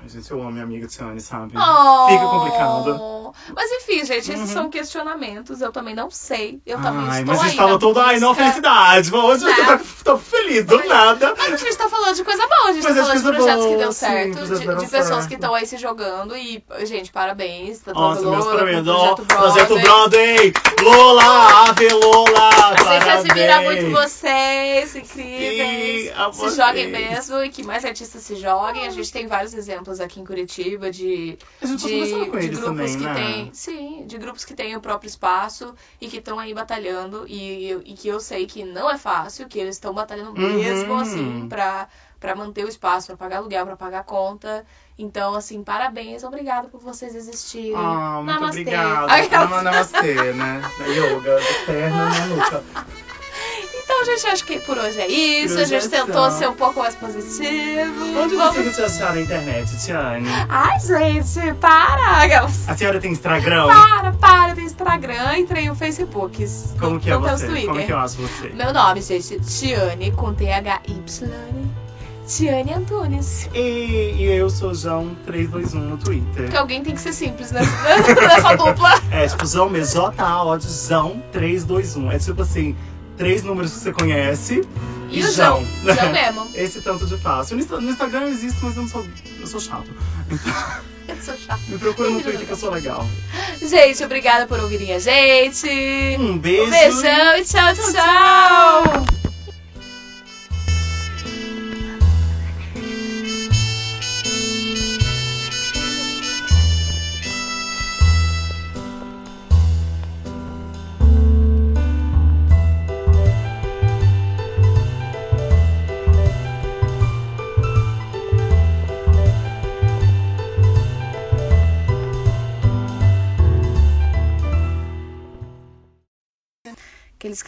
ai, gente, eu amo minha amiga Tiane, sabe? Oh. Fica complicado. Mas enfim, gente, esses Uhum. são questionamentos. Eu também não sei. Eu também Ai, estou mas aí estava na todo, ai, não, felicidade. Hoje você Né? tá, tá feliz, do nada. Mas a gente tá falando de coisa boa, a gente Mas tá falando de projetos que boa, deu sim, certo, projetos de, de pessoas certo. que estão aí se jogando. E, gente, parabéns. Tanto Nossa, a meus parabéns. Ó, Projeto Broadway. Lola, Ave Lola. A gente admira parabéns. muito vocês, incríveis. Sim, a se vocês. joguem mesmo e que mais artistas se joguem. A gente tem vários exemplos aqui em Curitiba de, de, de grupos também, que né? têm. Sim, de grupos que têm o próprio espaço e que estão aí batalhando. E, e que eu sei que não é fácil, que eles estão batalhando Uhum. mesmo, assim, pra, pra manter o espaço, pra pagar aluguel, pra pagar conta. Então, assim, parabéns, obrigada por vocês existirem. Ah, muito Namastê. obrigada. Aquela- Nama- Namastê, né? Yoga, perna na nuca. Gente, acho que por hoje é isso. A gente é tentou ser um pouco mais positivo. Onde Vamos- você te achar na internet, Tiane? Ai, gente, para! A senhora tem Instagram? Para, para, tem Instagram, entrei no Facebook. Como que é você? Twitter. Como que eu acho você? Meu nome, gente, Tiane com T-H-Y. Tiane Antunes. E, e eu sou João321 no Twitter. Porque alguém tem que ser simples né? nessa dupla. É tipo João mesmo, J-A-O de João321. É tipo assim, três números que você conhece E e, o João. João mesmo. Esse tanto de fácil. No Insta- no Instagram eu existo, mas eu não sou. Eu sou chato. Eu sou chata. Me procura no Twitter que eu sou legal. Gente, obrigada por ouvirem a gente. Um beijo. Um beijão e tchau, tchau. Que ele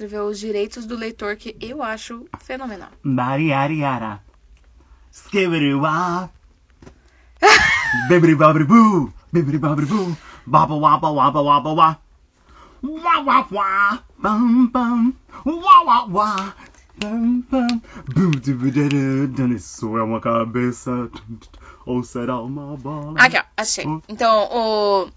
escreveu os direitos do leitor, que eu acho fenomenal. Mariariara. Skibidi-wap. Bibidi-babidi-boo. Bibidi-babidi-boo. Baba waba waba waba wa. Wá wá wá. Bam bam. Bum, dibididi, dando Isso é uma cabeça. Ou será uma bola? Aqui, ó, achei. Então, o